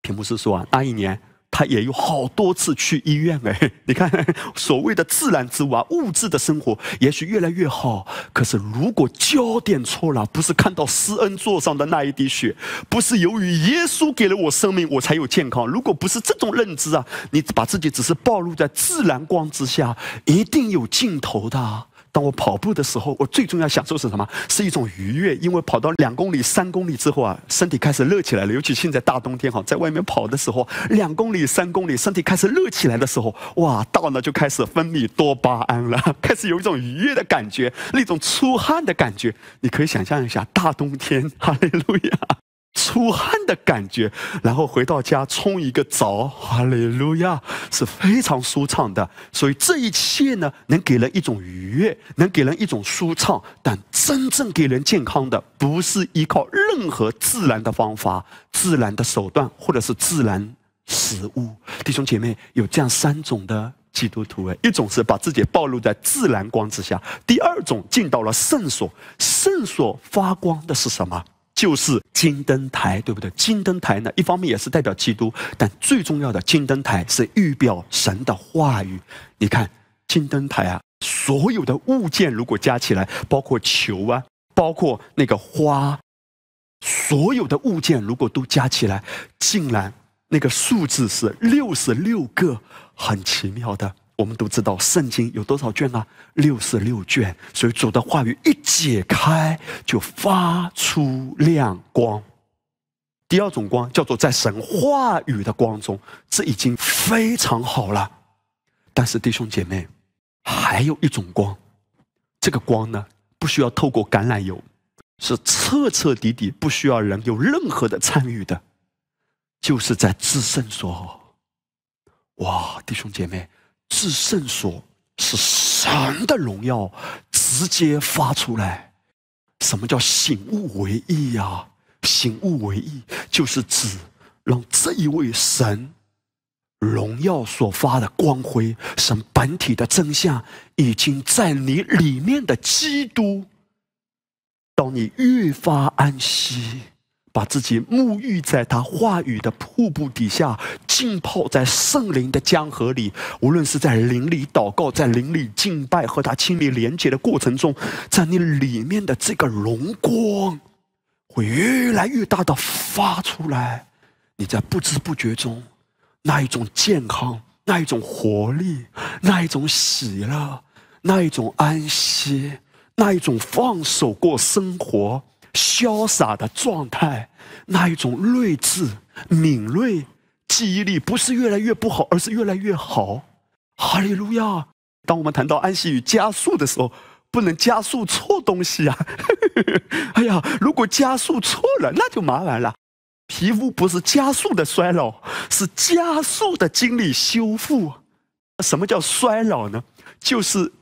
屏幕师说啊，那一年。他也有好多次去医院哎，你看 所谓的自然之物啊，物质的生活也许越来越好，可是如果焦点错了，不是看到施恩座上的那一滴血，不是由于耶稣给了我生命，我才有健康。如果不是这种认知啊，你把自己只是暴露在自然光之下，一定有尽头的。当我跑步的时候，我最重要享受是什么？是一种愉悦，因为跑到两公里、三公里之后啊，身体开始热起来了。尤其现在大冬天哈，在外面跑的时候，两公里、三公里，身体开始热起来的时候，哇，大脑就开始分泌多巴胺了，开始有一种愉悦的感觉，那种出汗的感觉。你可以想象一下，大冬天，哈 利路亚。出汗的感觉，然后回到家冲一个澡，哈利路亚，是非常舒畅的。所以这一切呢，能给人一种愉悦，能给人一种舒畅。但真正给人健康的，不是依靠任何自然的方法、自然的手段，或者是自然食物。弟兄姐妹，有这样三种的基督徒诶，一种是把自己暴露在自然光之下；第二种进到了圣所，圣所发光的是什么？就是金灯台，对不对？金灯台呢，一方面也是代表基督，但最重要的金灯台是预表神的话语。你看金灯台啊，所有的物件如果加起来，包括球啊，包括那个花，所有的物件如果都加起来，竟然那个数字是六十六个，很奇妙的。我们都知道圣经有多少卷啊？六十六卷。所以主的话语一解开，就发出亮光。第二种光叫做在神话语的光中，这已经非常好了。但是弟兄姐妹，还有一种光，这个光呢，不需要透过橄榄油，是彻彻底底不需要人有任何的参与的，就是在至圣所。哇，弟兄姐妹！至圣所是神的荣耀直接发出来。什么叫醒悟为义呀？醒悟为义就是指让这一位神荣耀所发的光辉，神本体的真相，已经在你里面的基督，当你越发安息。把自己沐浴在他话语的瀑布底下，浸泡在圣灵的江河里。无论是在灵里祷告，在灵里敬拜，和他亲密连接的过程中，在你里面的这个荣光，会越来越大的发出来。你在不知不觉中，那一种健康，那一种活力，那一种喜乐，那一种安息，那一种放手过生活。潇洒的状态，那一种睿智、敏锐、记忆力，不是越来越不好，而是越来越好。哈利路亚！当我们谈到安息与加速的时候，不能加速错东西啊！哎呀，如果加速错了，那就麻烦了。皮肤不是加速的衰老，是加速的经历修复。什么叫衰老呢？就是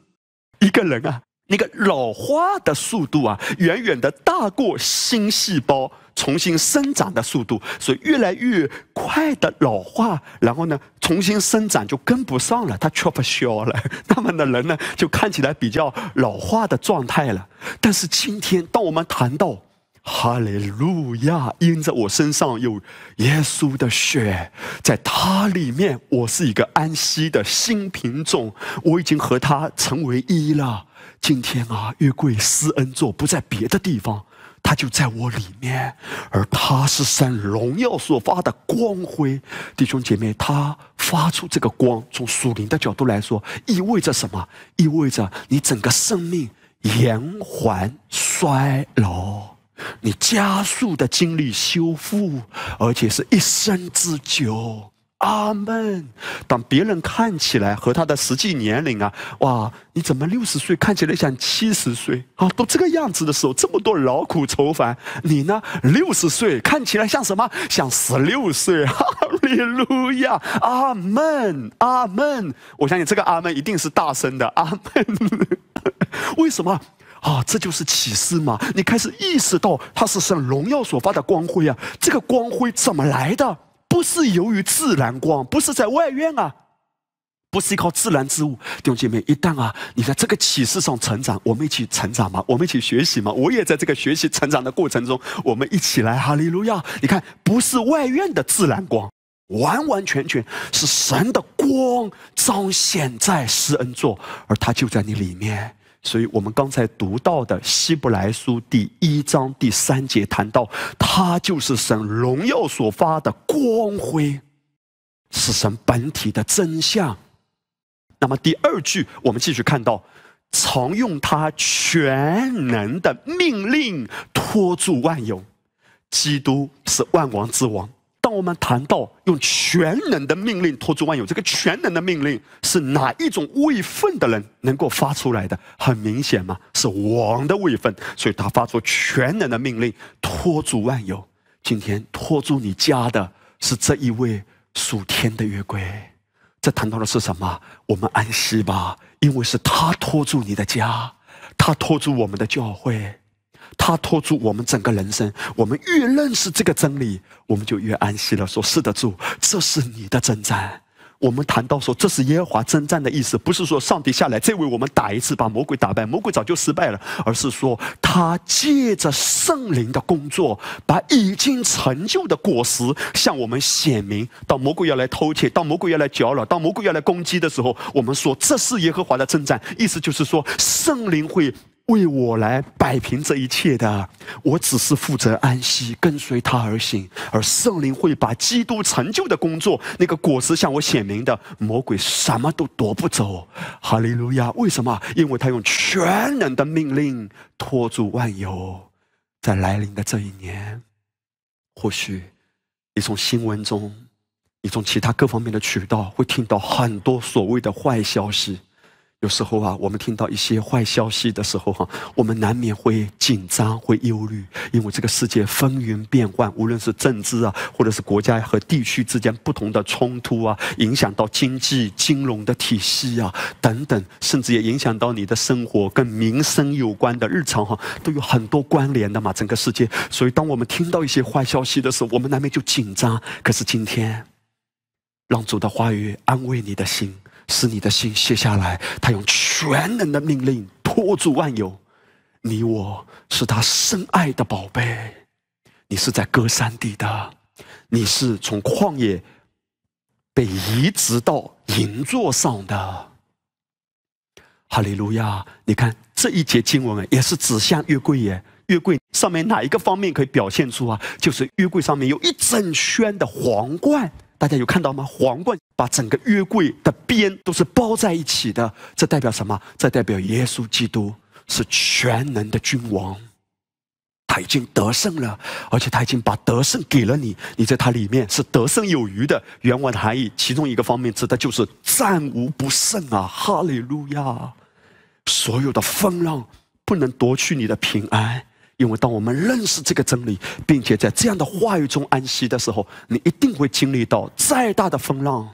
一个人啊。那个老化的速度啊，远远的大过新细胞重新生长的速度，所以越来越快的老化，然后呢，重新生长就跟不上了，它缺不消了，那么的人呢，就看起来比较老化的状态了。但是今天，当我们谈到哈利路亚，因着我身上有耶稣的血，在他里面，我是一个安息的新品种，我已经和他成为一了。今天啊，约柜施恩座不在别的地方，它就在我里面，而它是神荣耀所发的光辉。弟兄姐妹，它发出这个光，从属灵的角度来说，意味着什么？意味着你整个生命延缓衰老，你加速的经历修复，而且是一生之久。阿门。当别人看起来和他的实际年龄啊，哇，你怎么六十岁看起来像七十岁啊？都这个样子的时候，这么多劳苦愁烦，你呢？六十岁看起来像什么？像十六岁。哈利路亚，阿门，阿门。我相信这个阿门一定是大声的，阿门。为什么？啊，这就是启示嘛！你开始意识到它是神荣耀所发的光辉啊！这个光辉怎么来的？不是由于自然光，不是在外院啊，不是依靠自然之物。弟兄姐妹，一旦啊，你在这个启示上成长，我们一起成长嘛，我们一起学习嘛。我也在这个学习成长的过程中，我们一起来哈利路亚！你看，不是外院的自然光，完完全全是神的光彰显在施恩座，而他就在你里面。所以我们刚才读到的《希伯来书》第一章第三节谈到，它就是神荣耀所发的光辉，是神本体的真相。那么第二句，我们继续看到，常用他全能的命令托住万有，基督是万王之王。当我们谈到用全能的命令托住万有，这个全能的命令是哪一种位分的人能够发出来的？很明显嘛，是王的位分，所以他发出全能的命令托住万有。今天托住你家的是这一位属天的约柜，这谈到的是什么？我们安息吧，因为是他托住你的家，他托住我们的教会。他托住我们整个人生，我们越认识这个真理，我们就越安息了。说是的，主，这是你的征战。我们谈到说，这是耶和华征战的意思，不是说上帝下来再为我们打一次，把魔鬼打败，魔鬼早就失败了，而是说他借着圣灵的工作，把已经成就的果实向我们显明。当魔鬼要来偷窃，当魔鬼要来搅扰，当魔鬼要来攻击的时候，我们说这是耶和华的征战，意思就是说圣灵会。为我来摆平这一切的，我只是负责安息，跟随他而行。而圣灵会把基督成就的工作那个果实向我显明的，魔鬼什么都夺不走。哈利路亚！为什么？因为他用全能的命令托住万有。在来临的这一年，或许你从新闻中，你从其他各方面的渠道会听到很多所谓的坏消息。有时候啊，我们听到一些坏消息的时候哈，我们难免会紧张、会忧虑，因为这个世界风云变幻，无论是政治啊，或者是国家和地区之间不同的冲突啊，影响到经济、金融的体系啊等等，甚至也影响到你的生活跟民生有关的日常哈，都有很多关联的嘛。整个世界，所以当我们听到一些坏消息的时候，我们难免就紧张。可是今天，让主的话语安慰你的心。使你的心卸下来，他用全能的命令托住万有。你我是他深爱的宝贝，你是在歌山地的，你是从旷野被移植到银座上的。哈利路亚！你看这一节经文，也是指向月桂耶。月桂上面哪一个方面可以表现出啊？就是月桂上面有一整圈的皇冠。大家有看到吗？皇冠把整个约柜的边都是包在一起的，这代表什么？这代表耶稣基督是全能的君王，他已经得胜了，而且他已经把得胜给了你，你在他里面是得胜有余的。原文的含义，其中一个方面指的就是战无不胜啊！哈利路亚！所有的风浪不能夺去你的平安。因为当我们认识这个真理，并且在这样的话语中安息的时候，你一定会经历到再大的风浪，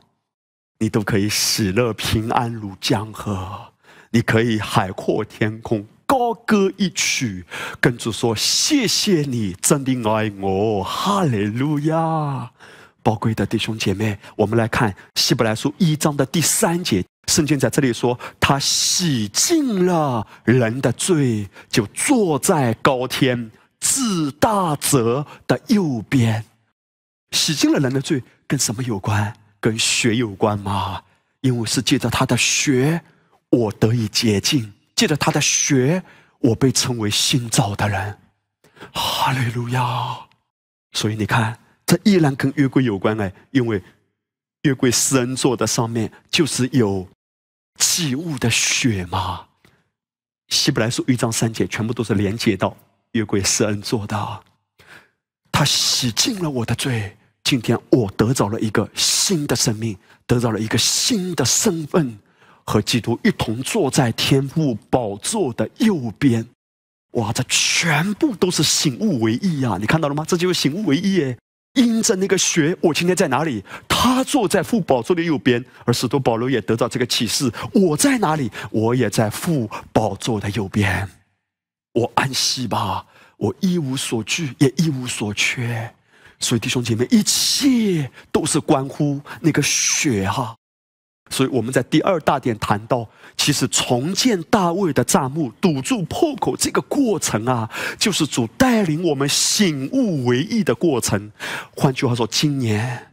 你都可以喜乐平安如江河。你可以海阔天空，高歌一曲，跟主说：“谢谢你，真的爱我。”哈利路亚！宝贵的弟兄姐妹，我们来看希伯来书一章的第三节。圣经在这里说，他洗净了人的罪，就坐在高天至大者的右边。洗净了人的罪，跟什么有关？跟血有关吗？因为是借着他的血，我得以洁净；借着他的血，我被称为新造的人。哈利路亚！所以你看，这依然跟约柜有关哎，因为约柜施恩座的上面就是有。祭物的血嘛，希伯来书一章三节全部都是连接到约柜施恩做的，他洗净了我的罪，今天我得到了一个新的生命，得到了一个新的身份，和基督一同坐在天父宝座的右边。哇，这全部都是醒悟为一啊！你看到了吗？这就是醒悟为一耶。因着那个血，我今天在哪里？他坐在父宝座的右边，而使徒保罗也得到这个启示：我在哪里？我也在父宝座的右边。我安息吧，我一无所惧，也一无所缺。所以弟兄姐妹，一切都是关乎那个血哈。所以我们在第二大点谈到，其实重建大卫的帐幕、堵住破口这个过程啊，就是主带领我们醒悟为义的过程。换句话说，今年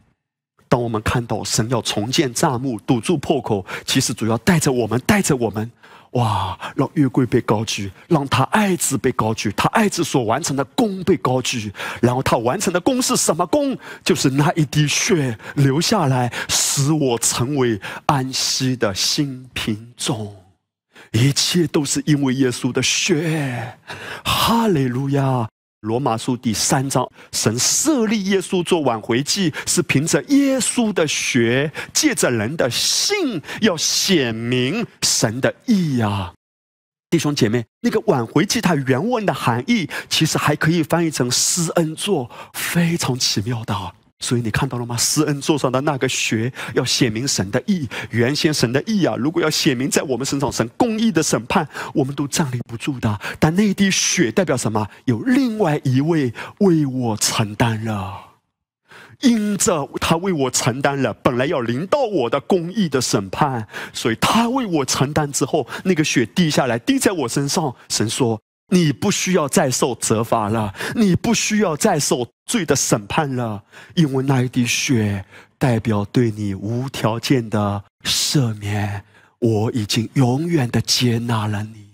当我们看到神要重建帐幕、堵住破口，其实主要带着我们，带着我们。哇！让月桂被高举，让他爱子被高举，他爱子所完成的功被高举，然后他完成的功是什么功？就是那一滴血流下来，使我成为安息的新品种。一切都是因为耶稣的血。哈利路亚。罗马书第三章，神设立耶稣做挽回祭，是凭着耶稣的血，借着人的信，要显明神的意啊。弟兄姐妹，那个挽回祭它原文的含义，其实还可以翻译成施恩座，非常奇妙的。所以你看到了吗？施恩座上的那个血，要写明神的义。原先神的义啊，如果要写明在我们身上，神公义的审判，我们都站立不住的。但那滴血代表什么？有另外一位为我承担了，因着他为我承担了本来要临到我的公义的审判，所以他为我承担之后，那个血滴下来，滴在我身上。神说。你不需要再受责罚了，你不需要再受罪的审判了，因为那一滴血代表对你无条件的赦免。我已经永远的接纳了你，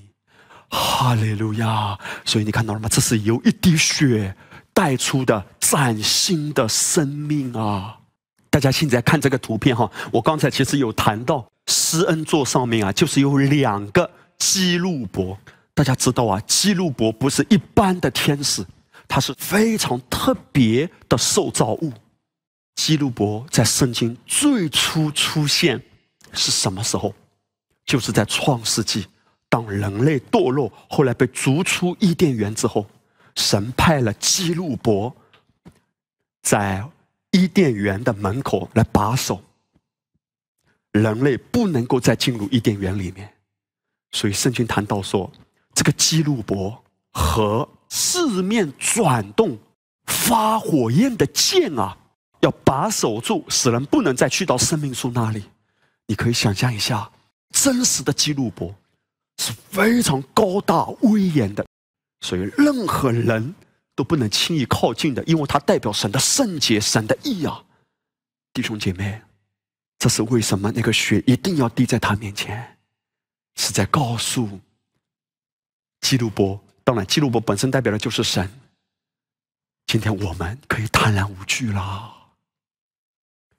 哈利路亚！所以你看到了吗？这是由一滴血带出的崭新的生命啊！大家现在看这个图片哈，我刚才其实有谈到施恩座上面啊，就是有两个基路伯。大家知道啊，基路伯不是一般的天使，他是非常特别的受造物。基路伯在圣经最初出现是什么时候？就是在创世纪，当人类堕落，后来被逐出伊甸园之后，神派了基路伯在伊甸园的门口来把守，人类不能够再进入伊甸园里面。所以圣经谈到说。这个基路伯和四面转动、发火焰的剑啊，要把守住，使人不能再去到生命树那里。你可以想象一下，真实的基路伯是非常高大威严的，所以任何人都不能轻易靠近的，因为它代表神的圣洁、神的义啊！弟兄姐妹，这是为什么？那个血一定要滴在他面前，是在告诉。基路伯，当然，基路伯本身代表的就是神。今天我们可以坦然无惧了，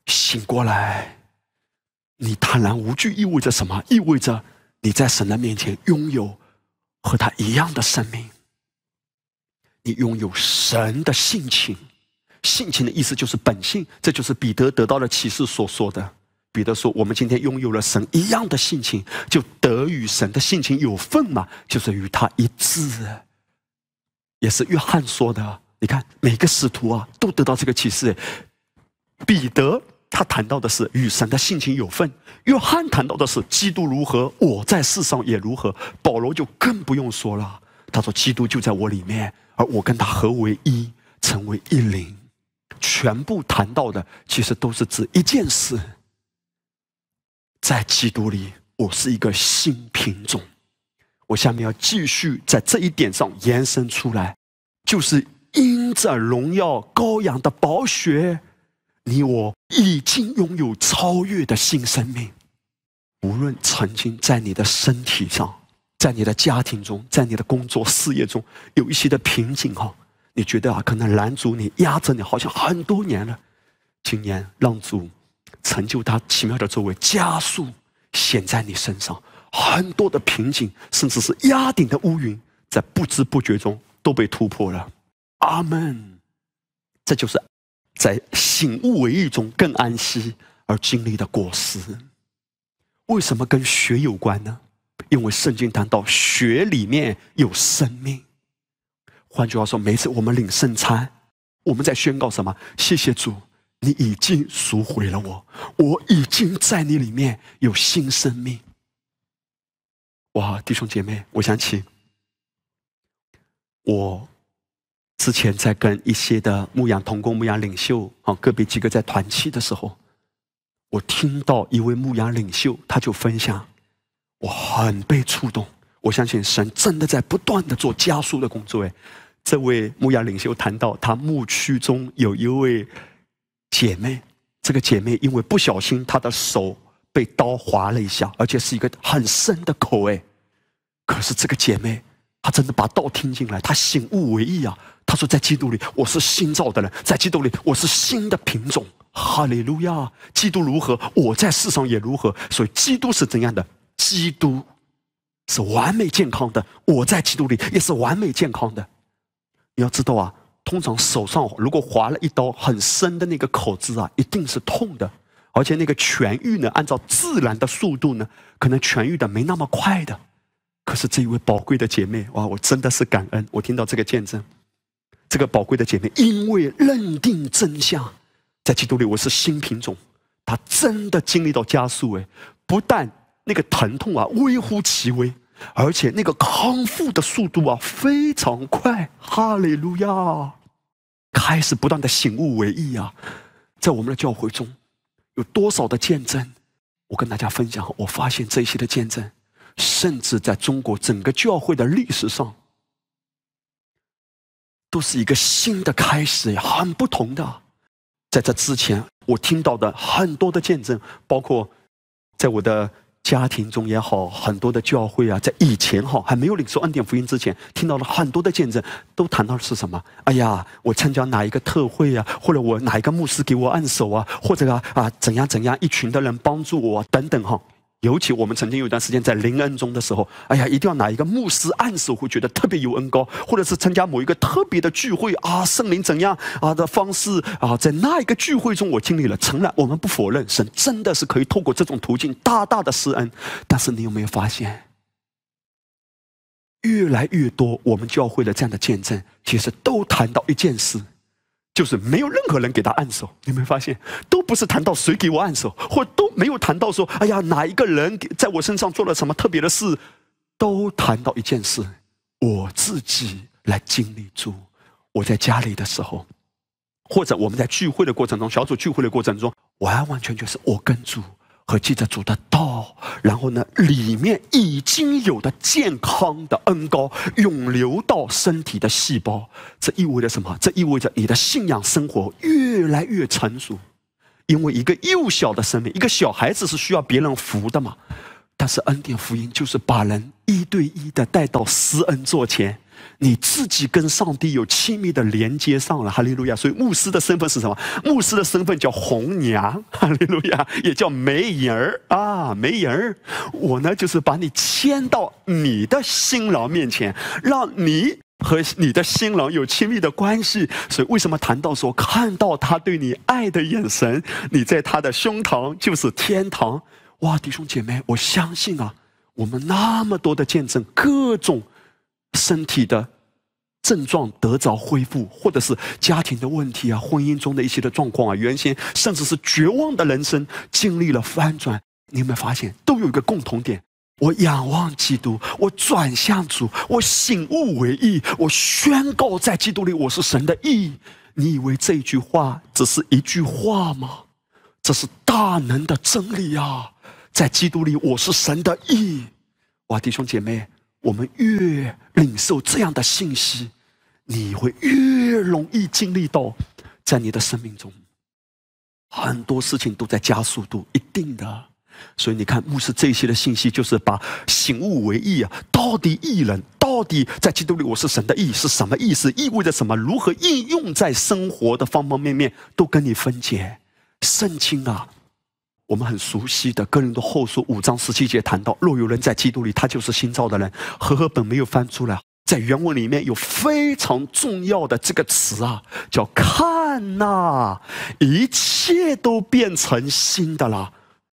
醒过来。你坦然无惧意味着什么？意味着你在神的面前拥有和他一样的生命。你拥有神的性情，性情的意思就是本性，这就是彼得得到的启示所说的。彼得说：“我们今天拥有了神一样的性情，就得与神的性情有份嘛，就是与他一致。”也是约翰说的。你看，每个使徒啊，都得到这个启示。彼得他谈到的是与神的性情有份，约翰谈到的是基督如何，我在世上也如何。保罗就更不用说了，他说：“基督就在我里面，而我跟他合为一，成为一灵。”全部谈到的，其实都是指一件事。在基督里，我是一个新品种。我下面要继续在这一点上延伸出来，就是因着荣耀羔羊的宝血，你我已经拥有超越的新生命。无论曾经在你的身体上，在你的家庭中，在你的工作事业中有一些的瓶颈哈，你觉得啊，可能拦阻你、压着你，好像很多年了。今年让主。成就他奇妙的作为，加速显在你身上。很多的瓶颈，甚至是压顶的乌云，在不知不觉中都被突破了。阿门。这就是在醒悟为义中更安息而经历的果实。为什么跟血有关呢？因为圣经谈到血里面有生命。换句话说，每次我们领圣餐，我们在宣告什么？谢谢主，你已经赎回了我，我已经在你里面有新生命。哇，弟兄姐妹，我想起我之前在跟一些的牧羊同工、牧羊领袖啊，个别几个在团契的时候。我听到一位牧羊领袖，他就分享，我很被触动。我相信神真的在不断的做加速的工作。哎，这位牧羊领袖谈到，他牧区中有一位姐妹，这个姐妹因为不小心，她的手被刀划了一下，而且是一个很深的口。哎，可是这个姐妹，她真的把道听进来，她醒悟为义啊。她说，在基督里，我是新造的人，在基督里，我是新的品种。哈利路亚！基督如何，我在世上也如何。所以，基督是怎样的？基督是完美健康的，我在基督里也是完美健康的。你要知道啊，通常手上如果划了一刀很深的那个口子啊，一定是痛的，而且那个痊愈呢，按照自然的速度呢，可能痊愈的没那么快的。可是这一位宝贵的姐妹，哇，我真的是感恩，我听到这个见证，这个宝贵的姐妹，因为认定真相。在基督里，我是新品种。他真的经历到加速哎，不但那个疼痛啊微乎其微，而且那个康复的速度啊非常快。哈利路亚！开始不断的醒悟为义啊，在我们的教会中有多少的见证？我跟大家分享，我发现这些的见证，甚至在中国整个教会的历史上，都是一个新的开始呀，很不同的。在这之前，我听到的很多的见证，包括在我的家庭中也好，很多的教会啊，在以前哈还没有领受恩典福音之前，听到了很多的见证，都谈到的是什么？哎呀，我参加哪一个特会啊，或者我哪一个牧师给我按手啊，或者啊啊怎样怎样，一群的人帮助我等等哈。尤其我们曾经有一段时间在临恩中的时候，哎呀，一定要拿一个牧师按手，会觉得特别有恩高，或者是参加某一个特别的聚会啊，圣灵怎样啊的方式啊，在那一个聚会中我经历了。诚然，我们不否认神真的是可以透过这种途径大大的施恩，但是你有没有发现，越来越多我们教会的这样的见证，其实都谈到一件事。就是没有任何人给他按手，你没发现？都不是谈到谁给我按手，或都没有谈到说，哎呀，哪一个人在我身上做了什么特别的事，都谈到一件事：我自己来经历住。我在家里的时候，或者我们在聚会的过程中，小组聚会的过程中，完完全全是我跟住。和记着主的道，然后呢，里面已经有的健康的恩膏涌流到身体的细胞，这意味着什么？这意味着你的信仰生活越来越成熟。因为一个幼小的生命，一个小孩子是需要别人扶的嘛。但是恩典福音就是把人一对一的带到施恩座前。你自己跟上帝有亲密的连接上了，哈利路亚！所以牧师的身份是什么？牧师的身份叫红娘，哈利路亚，也叫媒人儿啊，媒人儿。我呢，就是把你牵到你的新郎面前，让你和你的新郎有亲密的关系。所以，为什么谈到说看到他对你爱的眼神，你在他的胸膛就是天堂？哇，弟兄姐妹，我相信啊，我们那么多的见证，各种。身体的症状得着恢复，或者是家庭的问题啊，婚姻中的一些的状况啊，原先甚至是绝望的人生经历了翻转。你有没有发现，都有一个共同点？我仰望基督，我转向主，我醒悟为义，我宣告在基督里我是神的义。你以为这句话只是一句话吗？这是大能的真理啊！在基督里我是神的义。哇，弟兄姐妹。我们越领受这样的信息，你会越容易经历到，在你的生命中，很多事情都在加速度，一定的。所以你看，牧师这些的信息，就是把醒悟为义啊，到底义人，到底在基督里我是神的义是什么意思？意味着什么？如何应用在生活的方方面面，都跟你分解。圣经啊。我们很熟悉的《哥林多后书》五章十七节谈到：若有人在基督里，他就是新造的人，和合本没有翻出来。在原文里面有非常重要的这个词啊，叫“看呐”，一切都变成新的了。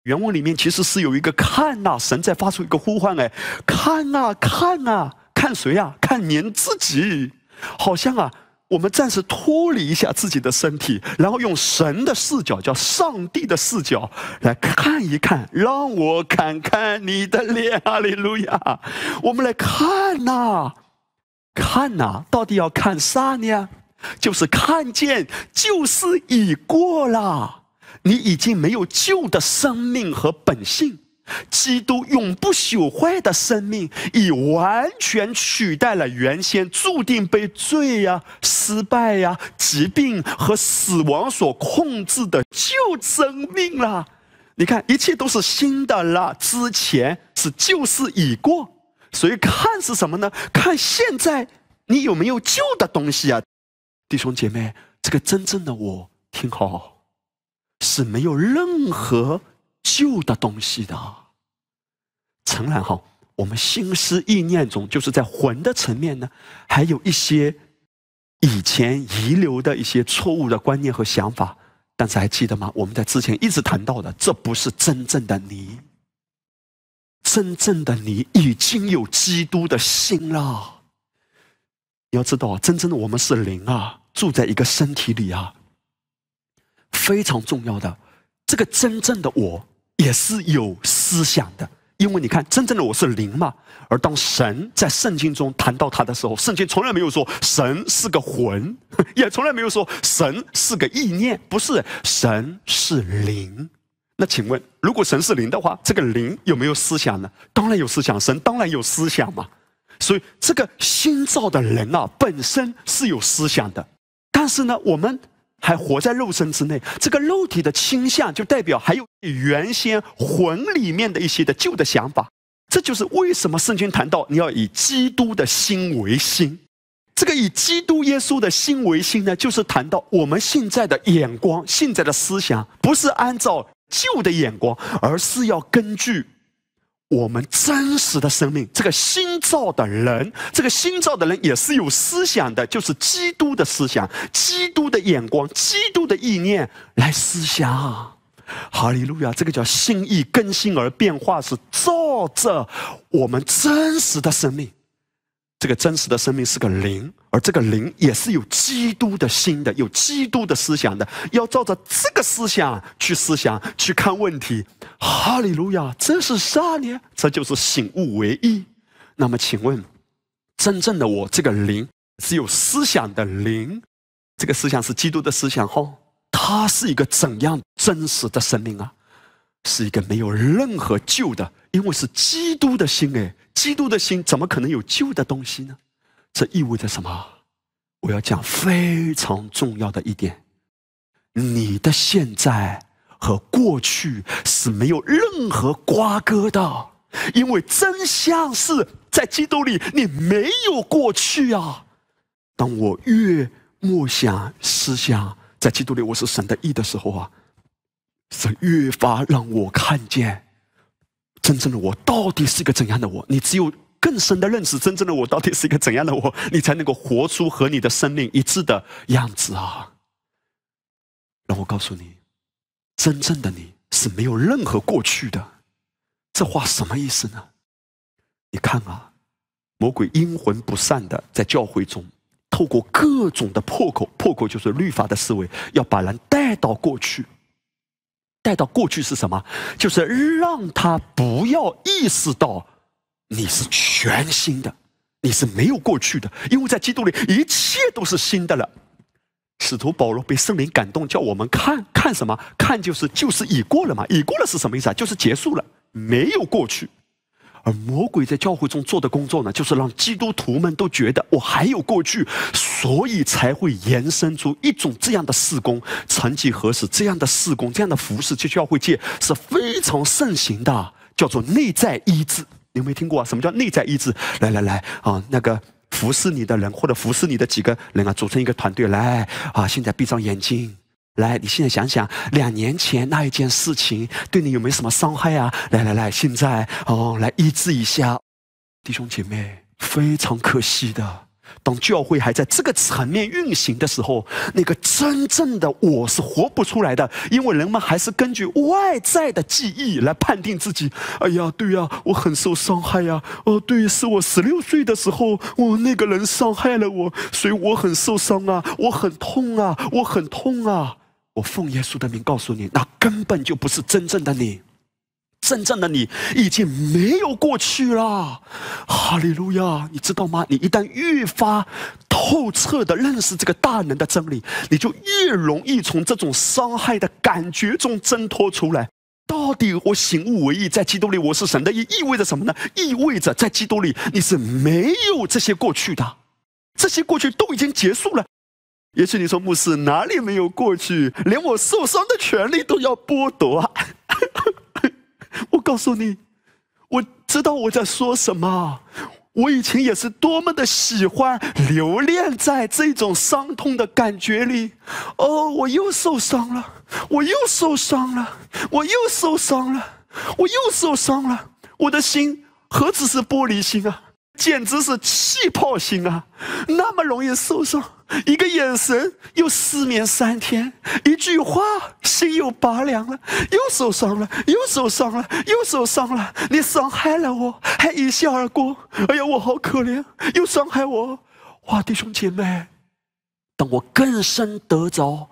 原文里面其实是有一个“看呐”，神在发出一个呼唤，哎，看呐，看呐，看谁呀？看您自己，好像啊，我们暂时脱离一下自己的身体，然后用神的视角，叫上帝的视角来看一看，让我看看你的脸，哈利路亚！我们来看呐。看呐，到底要看啥呢？就是看见旧事已过了，你已经没有旧的生命和本性，基督永不朽坏的生命已完全取代了原先注定被罪呀、失败呀、疾病和死亡所控制的旧生命了。你看，一切都是新的了，之前是旧事已过。所以看是什么呢？看现在你有没有旧的东西啊，弟兄姐妹，这个真正的我听好，是没有任何旧的东西的。诚然哈，我们心思意念中，就是在魂的层面呢，还有一些以前遗留的一些错误的观念和想法。但是还记得吗？我们在之前一直谈到的，这不是真正的你。真正的你已经有基督的心了。你要知道啊，真正的我们是灵啊，住在一个身体里啊，非常重要的。这个真正的我也是有思想的，因为你看，真正的我是灵嘛。而当神在圣经中谈到他的时候，圣经从来没有说神是个魂，也从来没有说神是个意念，不是，神是灵。那请问，如果神是灵的话，这个灵有没有思想呢？当然有思想，神当然有思想嘛。所以这个新造的人啊，本身是有思想的。但是呢，我们还活在肉身之内，这个肉体的倾向就代表还有原先魂里面的一些的旧的想法。这就是为什么圣经谈到你要以基督的心为心。这个以基督耶稣的心为心呢，就是谈到我们现在的眼光、现在的思想，不是按照。旧的眼光，而是要根据我们真实的生命。这个新造的人，这个新造的人也是有思想的，就是基督的思想、基督的眼光、基督的意念来思想。哈利路亚！这个叫心意更新而变化，是照着我们真实的生命。这个真实的生命是个灵，而这个灵也是有基督的心的，有基督的思想的，要照着这个思想去思想、去看问题。哈利路亚！这是啥呢？这就是醒悟为一。那么，请问，真正的我这个灵是有思想的灵，这个思想是基督的思想后，它是一个怎样真实的生命啊？是一个没有任何旧的，因为是基督的心哎。基督的心怎么可能有旧的东西呢？这意味着什么？我要讲非常重要的一点：你的现在和过去是没有任何瓜葛的，因为真相是在基督里，你没有过去啊。当我越默想思想在基督里我是神的意的时候啊，是越发让我看见。真正的我到底是一个怎样的我？你只有更深的认识真正的我到底是一个怎样的我，你才能够活出和你的生命一致的样子啊！让我告诉你，真正的你是没有任何过去的。这话什么意思呢？你看啊，魔鬼阴魂不散的在教会中，透过各种的破口，破口就是律法的思维，要把人带到过去。带到过去是什么？就是让他不要意识到你是全新的，你是没有过去的，因为在基督里一切都是新的了。使徒保罗被圣灵感动，叫我们看看什么？看就是就是已过了嘛？已过了是什么意思啊？就是结束了，没有过去。而魔鬼在教会中做的工作呢，就是让基督徒们都觉得我还有过去，所以才会延伸出一种这样的事工。曾几何时，这样的事工、这样的服饰，在教会界是非常盛行的，叫做内在医治。你有没有听过啊？什么叫内在医治？来来来啊，那个服侍你的人，或者服侍你的几个人啊，组成一个团队来啊，现在闭上眼睛。来，你现在想想，两年前那一件事情对你有没有什么伤害啊？来来来，现在哦，来医治一下，弟兄姐妹，非常可惜的。当教会还在这个层面运行的时候，那个真正的我是活不出来的，因为人们还是根据外在的记忆来判定自己。哎呀，对呀，我很受伤害呀。哦，对，是我十六岁的时候，我那个人伤害了我，所以我很受伤啊，我很痛啊，我很痛啊。我奉耶稣的名告诉你，那根本就不是真正的你。真正的你已经没有过去了，哈利路亚！你知道吗？你一旦越发透彻的认识这个大能的真理，你就越容易从这种伤害的感觉中挣脱出来。到底我醒悟为意，在基督里我是神的意，意味着什么呢？意味着在基督里你是没有这些过去的，这些过去都已经结束了。也许你说牧师哪里没有过去？连我受伤的权利都要剥夺啊！我告诉你，我知道我在说什么。我以前也是多么的喜欢留恋在这种伤痛的感觉里。哦，我又受伤了，我又受伤了，我又受伤了，我又受伤了。我的心何止是玻璃心啊！简直是气泡心啊！那么容易受伤，一个眼神又失眠三天，一句话心又拔凉了，又受伤了，又受伤了，又受伤了。你伤害了我，还一笑而过。哎呀，我好可怜，又伤害我。哇，弟兄姐妹，当我更深得着，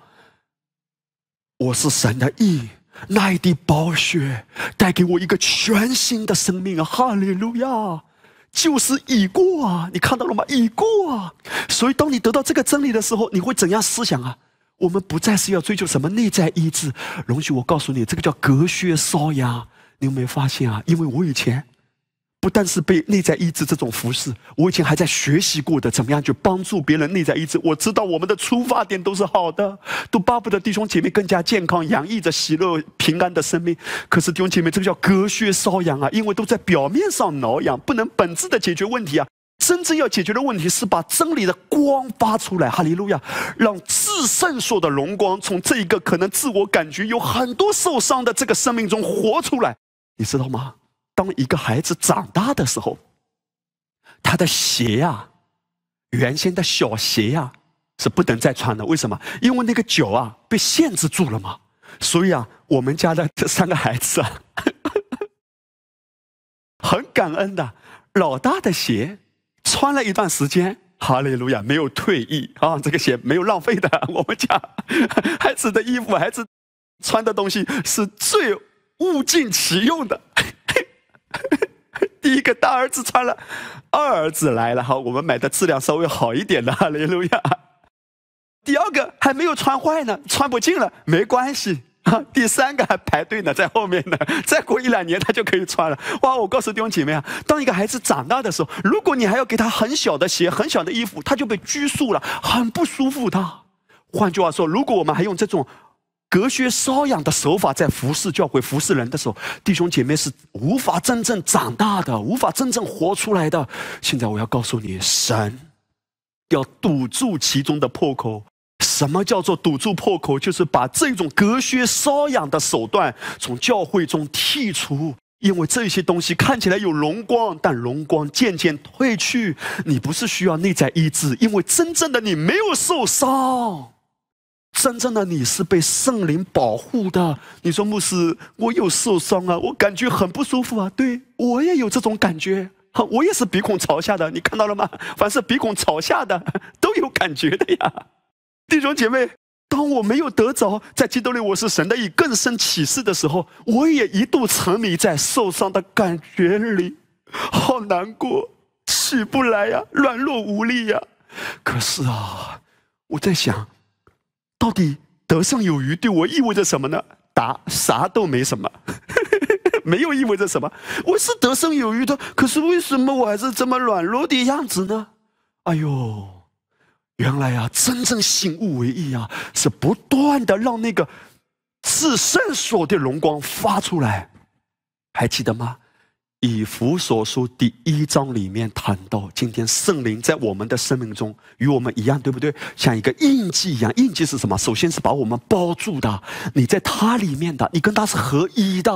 我是神的意，那一滴宝血带给我一个全新的生命啊！哈利路亚。就是已过啊，你看到了吗？已过啊，所以当你得到这个真理的时候，你会怎样思想啊？我们不再是要追求什么内在医治，容许我告诉你，这个叫隔靴搔痒。你有没有发现啊？因为我以前。不但是被内在医治这种服饰，我以前还在学习过的，怎么样去帮助别人内在医治？我知道我们的出发点都是好的，都巴不得弟兄姐妹更加健康，洋溢着喜乐平安的生命。可是弟兄姐妹，这个叫隔靴搔痒啊，因为都在表面上挠痒，不能本质的解决问题啊。真正要解决的问题是把真理的光发出来，哈利路亚，让至圣所的荣光从这一个可能自我感觉有很多受伤的这个生命中活出来，你知道吗？当一个孩子长大的时候，他的鞋呀，原先的小鞋呀，是不能再穿的。为什么？因为那个脚啊被限制住了嘛。所以啊，我们家的这三个孩子啊，很感恩的。老大的鞋穿了一段时间，哈利路亚，没有退役啊，这个鞋没有浪费的。我们家孩子的衣服，孩子穿的东西是最物尽其用的。第一个大儿子穿了，二儿子来了，好，我们买的质量稍微好一点的，哈利路亚。第二个还没有穿坏呢，穿不进了，没关系 啊。第三个还排队呢，在后面呢，再过一两年他就可以穿了。哇，我告诉弟兄姐妹啊，当一个孩子长大的时候，如果你还要给他很小的鞋、很小的衣服，他就被拘束了，很不舒服的。换句话说，如果我们还用这种。隔靴搔痒的手法在服侍教会、服侍人的时候，弟兄姐妹是无法真正长大的，无法真正活出来的。现在我要告诉你，神要堵住其中的破口。什么叫做堵住破口？就是把这种隔靴搔痒的手段从教会中剔除。因为这些东西看起来有荣光，但荣光渐渐褪去。你不是需要内在医治，因为真正的你没有受伤。真正的你是被圣灵保护的。你说牧师，我有受伤啊，我感觉很不舒服啊。对我也有这种感觉，我也是鼻孔朝下的。你看到了吗？凡是鼻孔朝下的 都有感觉的呀。弟兄姐妹，当我没有得着在基督里我是神的以更深启示的时候，我也一度沉迷在受伤的感觉里，好难过，起不来呀，软弱无力呀。可是啊，我在想。到底得胜有余对我意味着什么呢？答：啥都没什么，没有意味着什么。我是得胜有余的，可是为什么我还是这么软弱的样子呢？哎呦，原来啊，真正醒悟为义啊，是不断的让那个至圣所的荣光发出来，还记得吗？以弗所书第一章里面谈到，今天圣灵在我们的生命中与我们一样，对不对？像一个印记一样，印记是什么？首先是把我们包住的，你在它里面的，你跟它是合一的。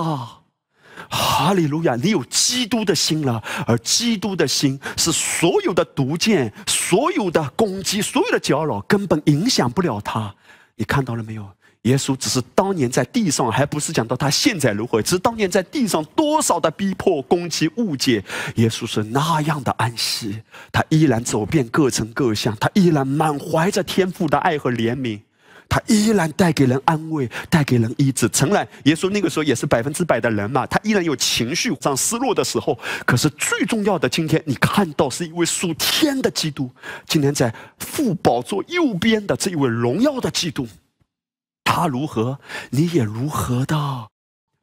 哈利路亚！你有基督的心了，而基督的心是所有的毒箭、所有的攻击、所有的搅扰根本影响不了他。你看到了没有？耶稣只是当年在地上，还不是讲到他现在如何，只是当年在地上多少的逼迫、攻击、误解，耶稣是那样的安息，他依然走遍各城各乡，他依然满怀着天父的爱和怜悯。他依然带给人安慰，带给人医治。诚然，耶稣那个时候也是百分之百的人嘛，他依然有情绪上失落的时候。可是最重要的，今天你看到是一位属天的基督，今天在父宝座右边的这一位荣耀的基督，他如何，你也如何的。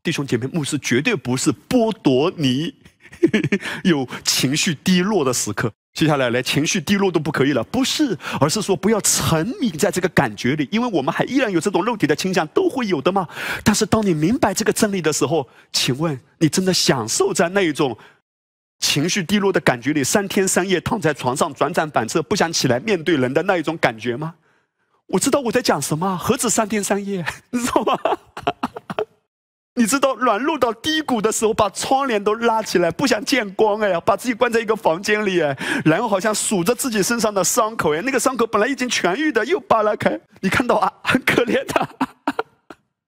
弟兄姐妹，牧师绝对不是剥夺你 有情绪低落的时刻。接下来，连情绪低落都不可以了，不是，而是说不要沉迷在这个感觉里，因为我们还依然有这种肉体的倾向，都会有的嘛。但是当你明白这个真理的时候，请问你真的享受在那一种情绪低落的感觉里，三天三夜躺在床上辗转反侧，不想起来面对人的那一种感觉吗？我知道我在讲什么，何止三天三夜，你知道吗？你知道软弱到低谷的时候，把窗帘都拉起来，不想见光哎呀，把自己关在一个房间里哎，然后好像数着自己身上的伤口哎，那个伤口本来已经痊愈的，又扒拉开，你看到啊，很可怜的。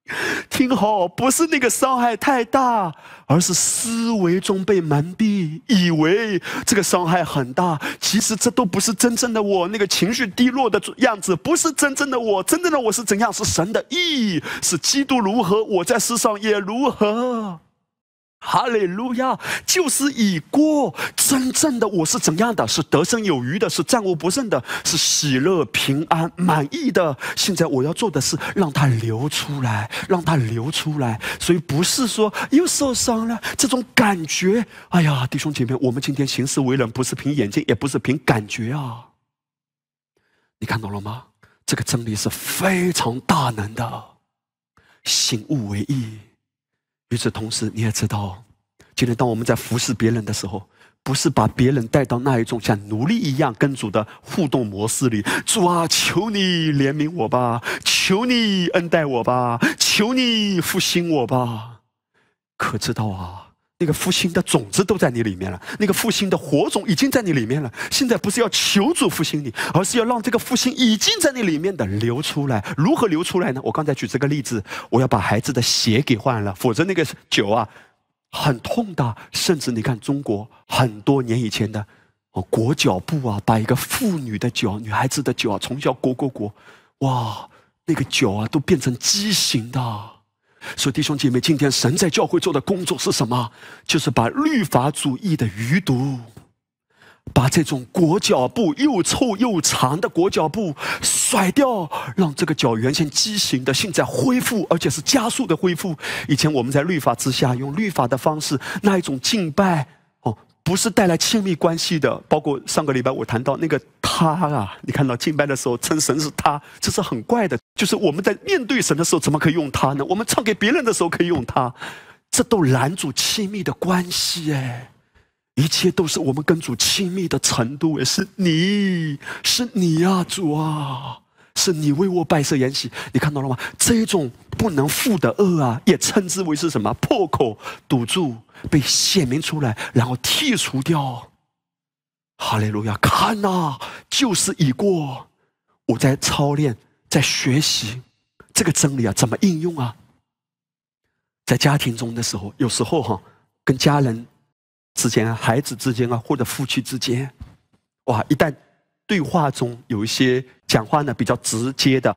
听好，不是那个伤害太大，而是思维中被蒙蔽，以为这个伤害很大。其实这都不是真正的我，那个情绪低落的样子不是真正的我。真正的我是怎样？是神的意义，是基督如何，我在世上也如何。哈利路亚，就是已过。真正的我是怎样的？是得胜有余的，是战无不胜的，是喜乐平安满意的。现在我要做的是让它流出来，让它流出来。所以不是说又受伤了这种感觉。哎呀，弟兄姐妹，我们今天行事为人不是凭眼睛，也不是凭感觉啊。你看到了吗？这个真理是非常大能的，醒悟为义。与此同时，你也知道，今天当我们在服侍别人的时候，不是把别人带到那一种像奴隶一样跟主的互动模式里。主啊，求你怜悯我吧，求你恩待我吧，求你复兴我吧。可知道啊？那个复兴的种子都在你里面了，那个复兴的火种已经在你里面了。现在不是要求主复兴你，而是要让这个复兴已经在你里面的流出来。如何流出来呢？我刚才举这个例子，我要把孩子的鞋给换了，否则那个脚啊很痛的。甚至你看中国很多年以前的哦裹脚布啊，把一个妇女的脚、女孩子的脚从小裹裹裹，哇，那个脚啊都变成畸形的。所以弟兄姐妹，今天神在教会做的工作是什么？就是把律法主义的余毒，把这种裹脚布又臭又长的裹脚布甩掉，让这个脚原先畸形的现在恢复，而且是加速的恢复。以前我们在律法之下用律法的方式，那一种敬拜。不是带来亲密关系的，包括上个礼拜我谈到那个他啊，你看到敬拜的时候称神是他，这是很怪的。就是我们在面对神的时候，怎么可以用他呢？我们唱给别人的时候可以用他，这都拦阻亲密的关系哎！一切都是我们跟主亲密的程度，也是你是你呀，主啊，是你为我摆设筵席，你看到了吗？这种不能负的恶啊，也称之为是什么？破口堵住。被显明出来，然后剔除掉。哈利路亚！看呐，就是已过。我在操练，在学习这个真理啊，怎么应用啊？在家庭中的时候，有时候哈，跟家人之间、孩子之间啊，或者夫妻之间，哇，一旦对话中有一些讲话呢比较直接的、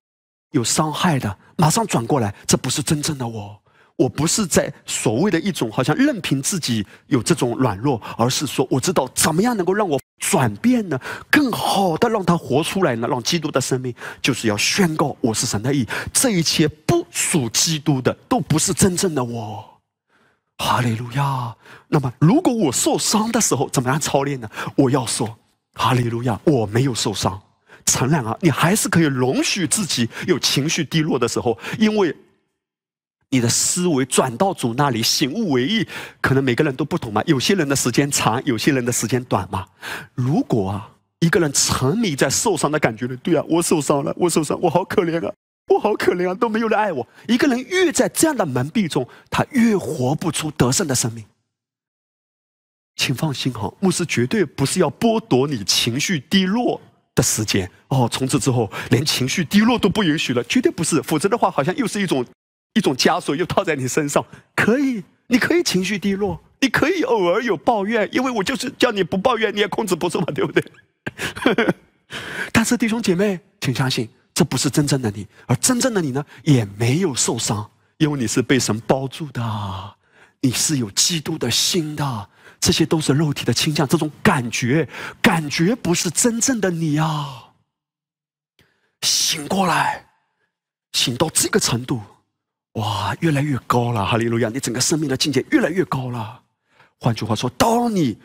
有伤害的，马上转过来，这不是真正的我。我不是在所谓的一种好像任凭自己有这种软弱，而是说我知道怎么样能够让我转变呢？更好的让他活出来呢？让基督的生命就是要宣告我是神的意，这一切不属基督的都不是真正的我。哈利路亚。那么如果我受伤的时候怎么样操练呢？我要说哈利路亚，我没有受伤。承认啊，你还是可以容许自己有情绪低落的时候，因为。你的思维转到主那里，醒悟为意，可能每个人都不同嘛。有些人的时间长，有些人的时间短嘛。如果啊，一个人沉迷在受伤的感觉里，对啊，我受伤了，我受伤，我好可怜啊。我好可怜啊，都没有人爱我。一个人越在这样的蒙蔽中，他越活不出得胜的生命。请放心哈，牧师绝对不是要剥夺你情绪低落的时间哦。从此之后，连情绪低落都不允许了，绝对不是。否则的话，好像又是一种一种枷锁，又套在你身上。可以，你可以情绪低落，你可以偶尔有抱怨，因为我就是叫你不抱怨，你也控制不住嘛，对不对？但是弟兄姐妹，请相信，这不是真正的你，而真正的你呢，也没有受伤，因为你是被神包住的，你是有基督的心的。这些都是肉体的倾向，这种感觉，感觉不是真正的你啊！醒过来，醒到这个程度，哇，越来越高了，哈利路亚！你整个生命的境界越来越高了。换句话说，当你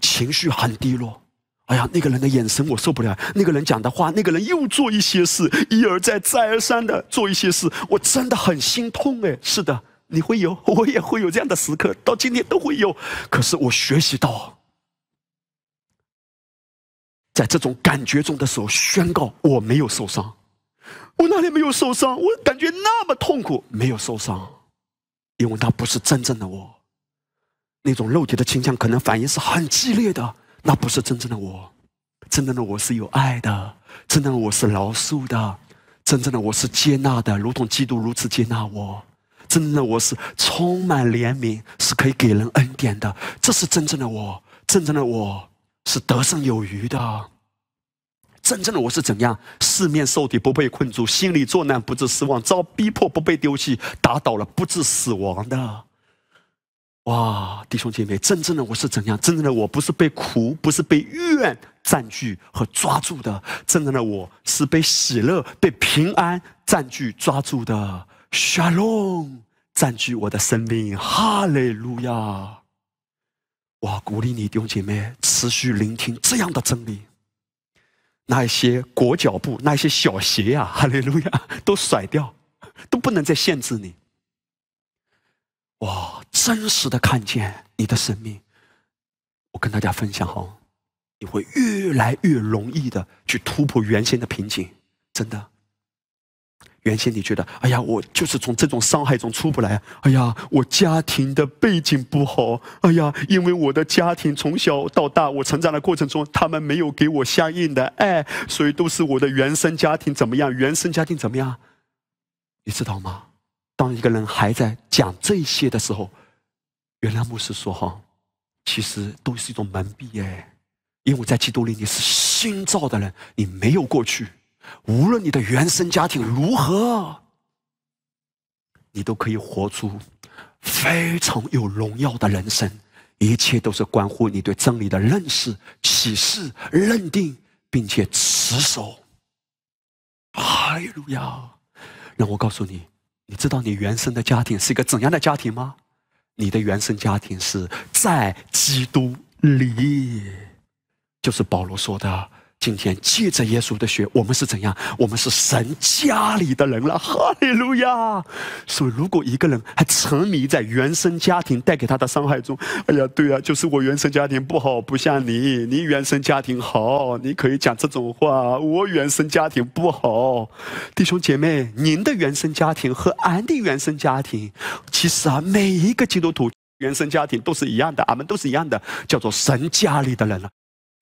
情绪很低落，哎呀，那个人的眼神我受不了，那个人讲的话，那个人又做一些事，一而再，再而三的做一些事，我真的很心痛哎！是的。你会有，我也会有这样的时刻，到今天都会有。可是我学习到，在这种感觉中的时候，宣告我没有受伤，我哪里没有受伤？我感觉那么痛苦，没有受伤，因为那不是真正的我。那种肉体的倾向可能反应是很激烈的，那不是真正的我。真正的我是有爱的，真正的我是饶恕的，真正的我是接纳的，如同基督如此接纳我。真正的我是充满怜悯，是可以给人恩典的。这是真正的我，真正的我是得胜有余的。真正的我是怎样？四面受敌不被困住，心里作难不致失望，遭逼迫不被丢弃，打倒了不致死亡的。哇，弟兄姐妹，真正的我是怎样？真正的我不是被苦，不是被怨占据和抓住的。真正的我是被喜乐、被平安占据抓住的。沙龙占据我的生命，哈利路亚！我鼓励你弟兄姐妹持续聆听这样的真理。那些裹脚布，那些小鞋呀，哈利路亚，都甩掉，都不能再限制你。哇，真实的看见你的生命，我跟大家分享哦，你会越来越容易的去突破原先的瓶颈，真的。原先你觉得，哎呀，我就是从这种伤害中出不来。哎呀，我家庭的背景不好。哎呀，因为我的家庭从小到大，我成长的过程中，他们没有给我相应的爱，所以都是我的原生家庭怎么样？原生家庭怎么样？你知道吗？当一个人还在讲这些的时候，原来牧师说哈，其实都是一种蒙蔽哎，因为在基督里你是新造的人，你没有过去。无论你的原生家庭如何，你都可以活出非常有荣耀的人生。一切都是关乎你对真理的认识、启示、认定，并且持守。哈利路亚！让我告诉你，你知道你原生的家庭是一个怎样的家庭吗？你的原生家庭是在基督里，就是保罗说的。今天借着耶稣的血，我们是怎样？我们是神家里的人了，哈利路亚！所以，如果一个人还沉迷在原生家庭带给他的伤害中，哎呀，对啊，就是我原生家庭不好，不像你，你原生家庭好，你可以讲这种话。我原生家庭不好，弟兄姐妹，您的原生家庭和俺的原生家庭，其实啊，每一个基督徒原生家庭都是一样的，俺们都是一样的，叫做神家里的人了。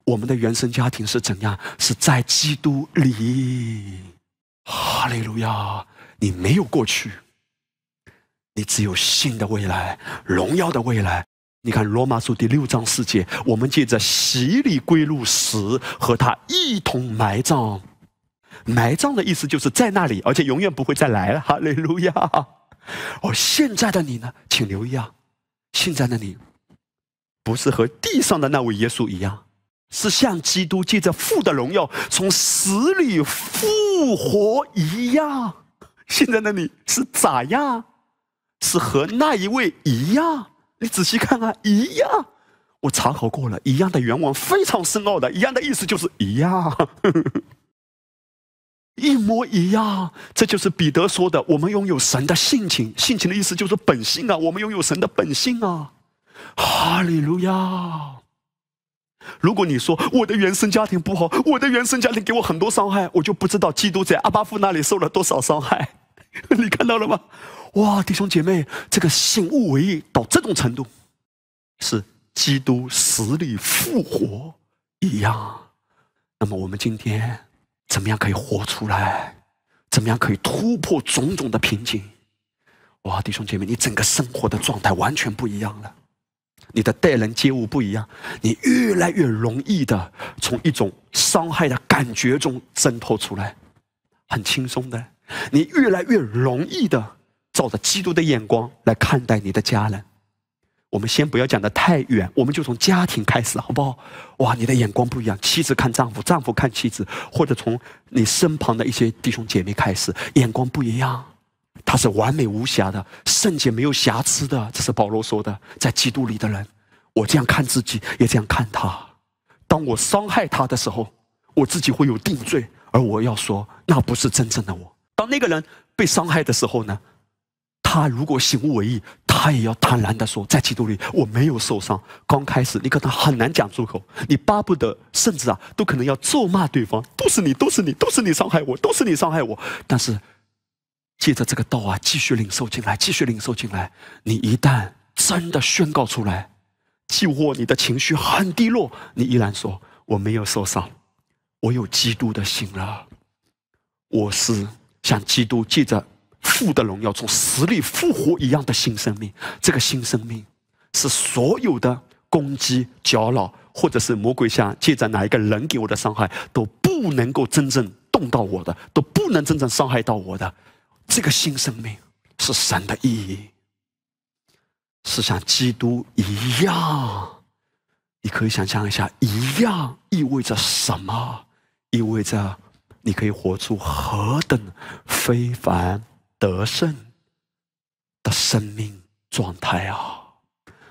我们的原生家庭是怎样？是在基督里，哈利路亚！你没有过去，你只有新的未来，荣耀的未来。你看罗马书第六章四节，我们借着洗礼归入死，和他一同埋葬。埋葬的意思就是在那里，而且永远不会再来了。哈利路亚！而现在的你呢？请留意啊，现在的你，不是和地上的那位耶稣一样。是像基督借着父的荣耀从死里复活一样。现在的你是咋样？是和那一位一样？你仔细看看，一样。我查考过了，一样的原文非常深奥的，一样的意思就是一样，一模一样。这就是彼得说的：我们拥有神的性情，性情的意思就是本性啊。我们拥有神的本性啊。哈利路亚。如果你说我的原生家庭不好，我的原生家庭给我很多伤害，我就不知道基督在阿巴夫那里受了多少伤害。你看到了吗？哇，弟兄姐妹，这个醒悟为到这种程度，是基督死里复活一样。那么我们今天怎么样可以活出来？怎么样可以突破种种的瓶颈？哇，弟兄姐妹，你整个生活的状态完全不一样了。你的待人接物不一样，你越来越容易的从一种伤害的感觉中挣脱出来，很轻松的。你越来越容易的照着基督的眼光来看待你的家人。我们先不要讲的太远，我们就从家庭开始，好不好？哇，你的眼光不一样，妻子看丈夫，丈夫看妻子，或者从你身旁的一些弟兄姐妹开始，眼光不一样。他是完美无瑕的，圣洁没有瑕疵的，这是保罗说的。在基督里的人，我这样看自己，也这样看他。当我伤害他的时候，我自己会有定罪，而我要说，那不是真正的我。当那个人被伤害的时候呢，他如果醒悟为义，他也要坦然的说，在基督里我没有受伤。刚开始你可能很难讲出口，你巴不得，甚至啊，都可能要咒骂对方，都是你，都是你，都是你伤害我，都是你伤害我。但是。借着这个道啊，继续领受进来，继续领受进来。你一旦真的宣告出来，即或你的情绪很低落，你依然说：“我没有受伤，我有基督的心了。我是像基督借着父的荣耀从死里复活一样的新生命。这个新生命是所有的攻击、搅扰，或者是魔鬼想借着哪一个人给我的伤害，都不能够真正动到我的，都不能真正伤害到我的。”这个新生命是神的意义，是像基督一样。你可以想象一下，一样意味着什么？意味着你可以活出何等非凡得胜的生命状态啊！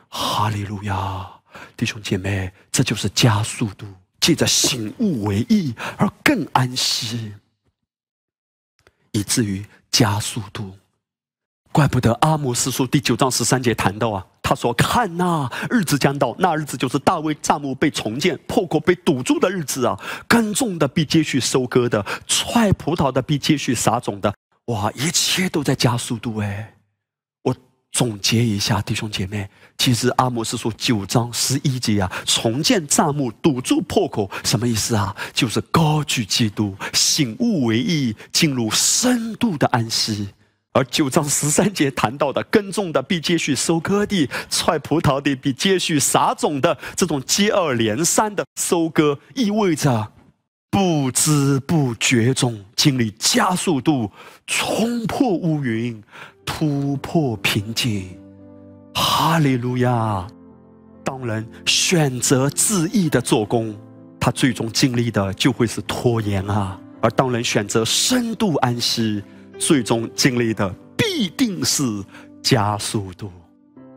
哈利路亚，弟兄姐妹，这就是加速度，借着醒悟为义而更安息，以至于。加速度，怪不得阿摩斯书第九章十三节谈到啊，他说：“看呐，日子将到，那日子就是大卫帐幕被重建、破口被堵住的日子啊！耕种的必接续收割的，踹葡萄的必接续撒种的。哇，一切都在加速度哎！总结一下，弟兄姐妹，其实阿摩斯书九章十一节啊，重建帐幕、堵住破口，什么意思啊？就是高举基督，醒悟为义，进入深度的安息。而九章十三节谈到的，耕种的必接续收割地，踹葡萄的必接续撒种的，这种接二连三的收割，意味着不知不觉中经历加速度，冲破乌云，突破瓶颈。哈利路亚！当人选择自意的做工，他最终经历的就会是拖延啊；而当人选择深度安息。最终经历的必定是加速度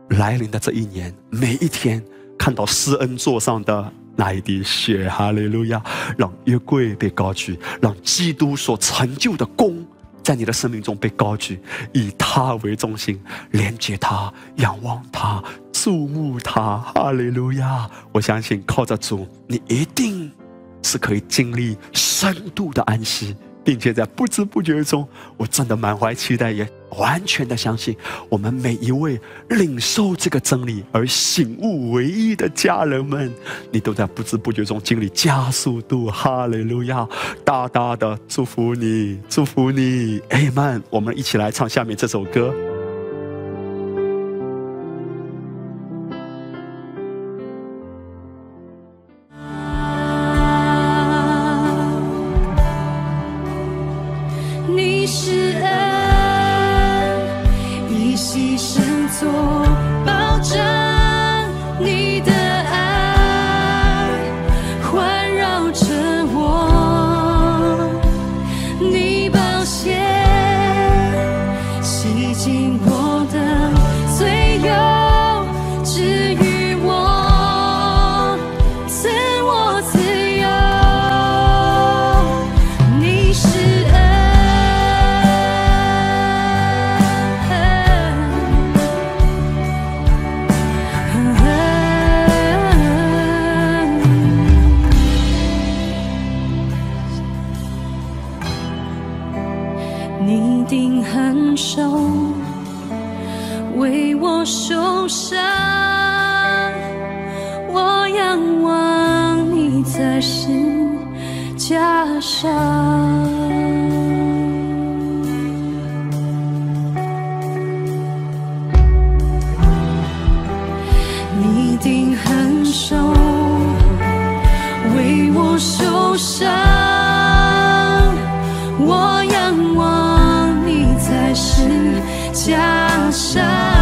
来临的这一年，每一天看到施恩座上的那一滴血，哈利路亚！让约柜被高举，让基督所成就的功在你的生命中被高举，以他为中心，连接他，仰望他，注目他，哈利路亚！我相信靠着主，你一定是可以经历深度的安息。并且在不知不觉中，我真的满怀期待，也完全的相信，我们每一位领受这个真理而醒悟唯一的家人们，你都在不知不觉中经历加速度。哈利路亚！大大的祝福你，祝福你，阿门，我们一起来唱下面这首歌。架上。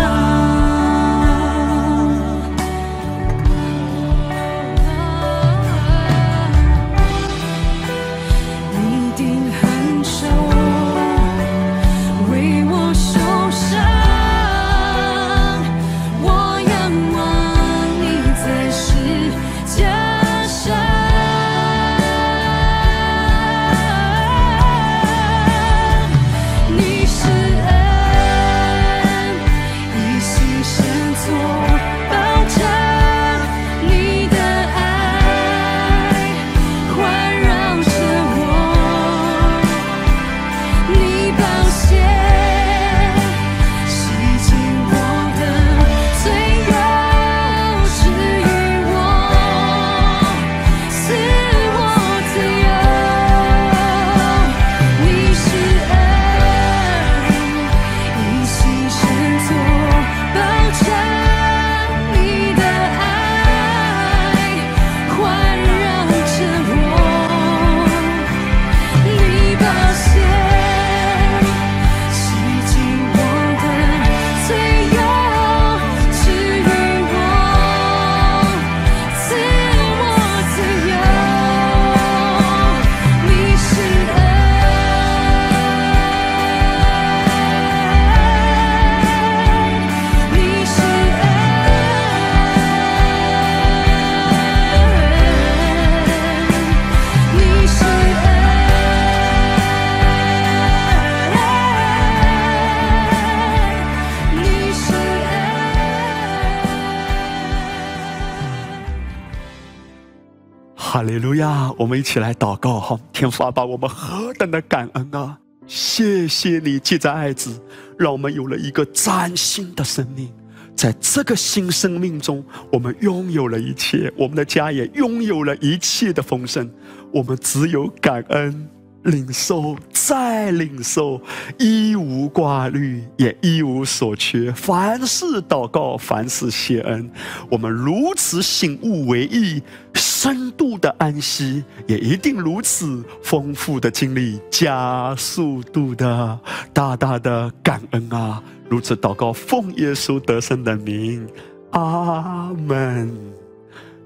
我们一起来祷告哈，天父阿爸，我们何等的感恩啊！谢谢你借着爱子，让我们有了一个崭新的生命。在这个新生命中，我们拥有了一切，我们的家也拥有了一切的丰盛。我们只有感恩，领受再领受，一无挂虑，也一无所缺。凡事祷告，凡事谢恩。我们如此醒悟为意，深度的安息，也一定如此丰富的经历，加速度的大大的感恩啊！如此祷告，奉耶稣得胜的名，阿门。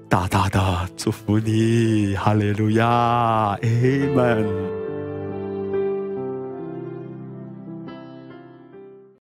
大大的祝福你，哈利路亚，阿门。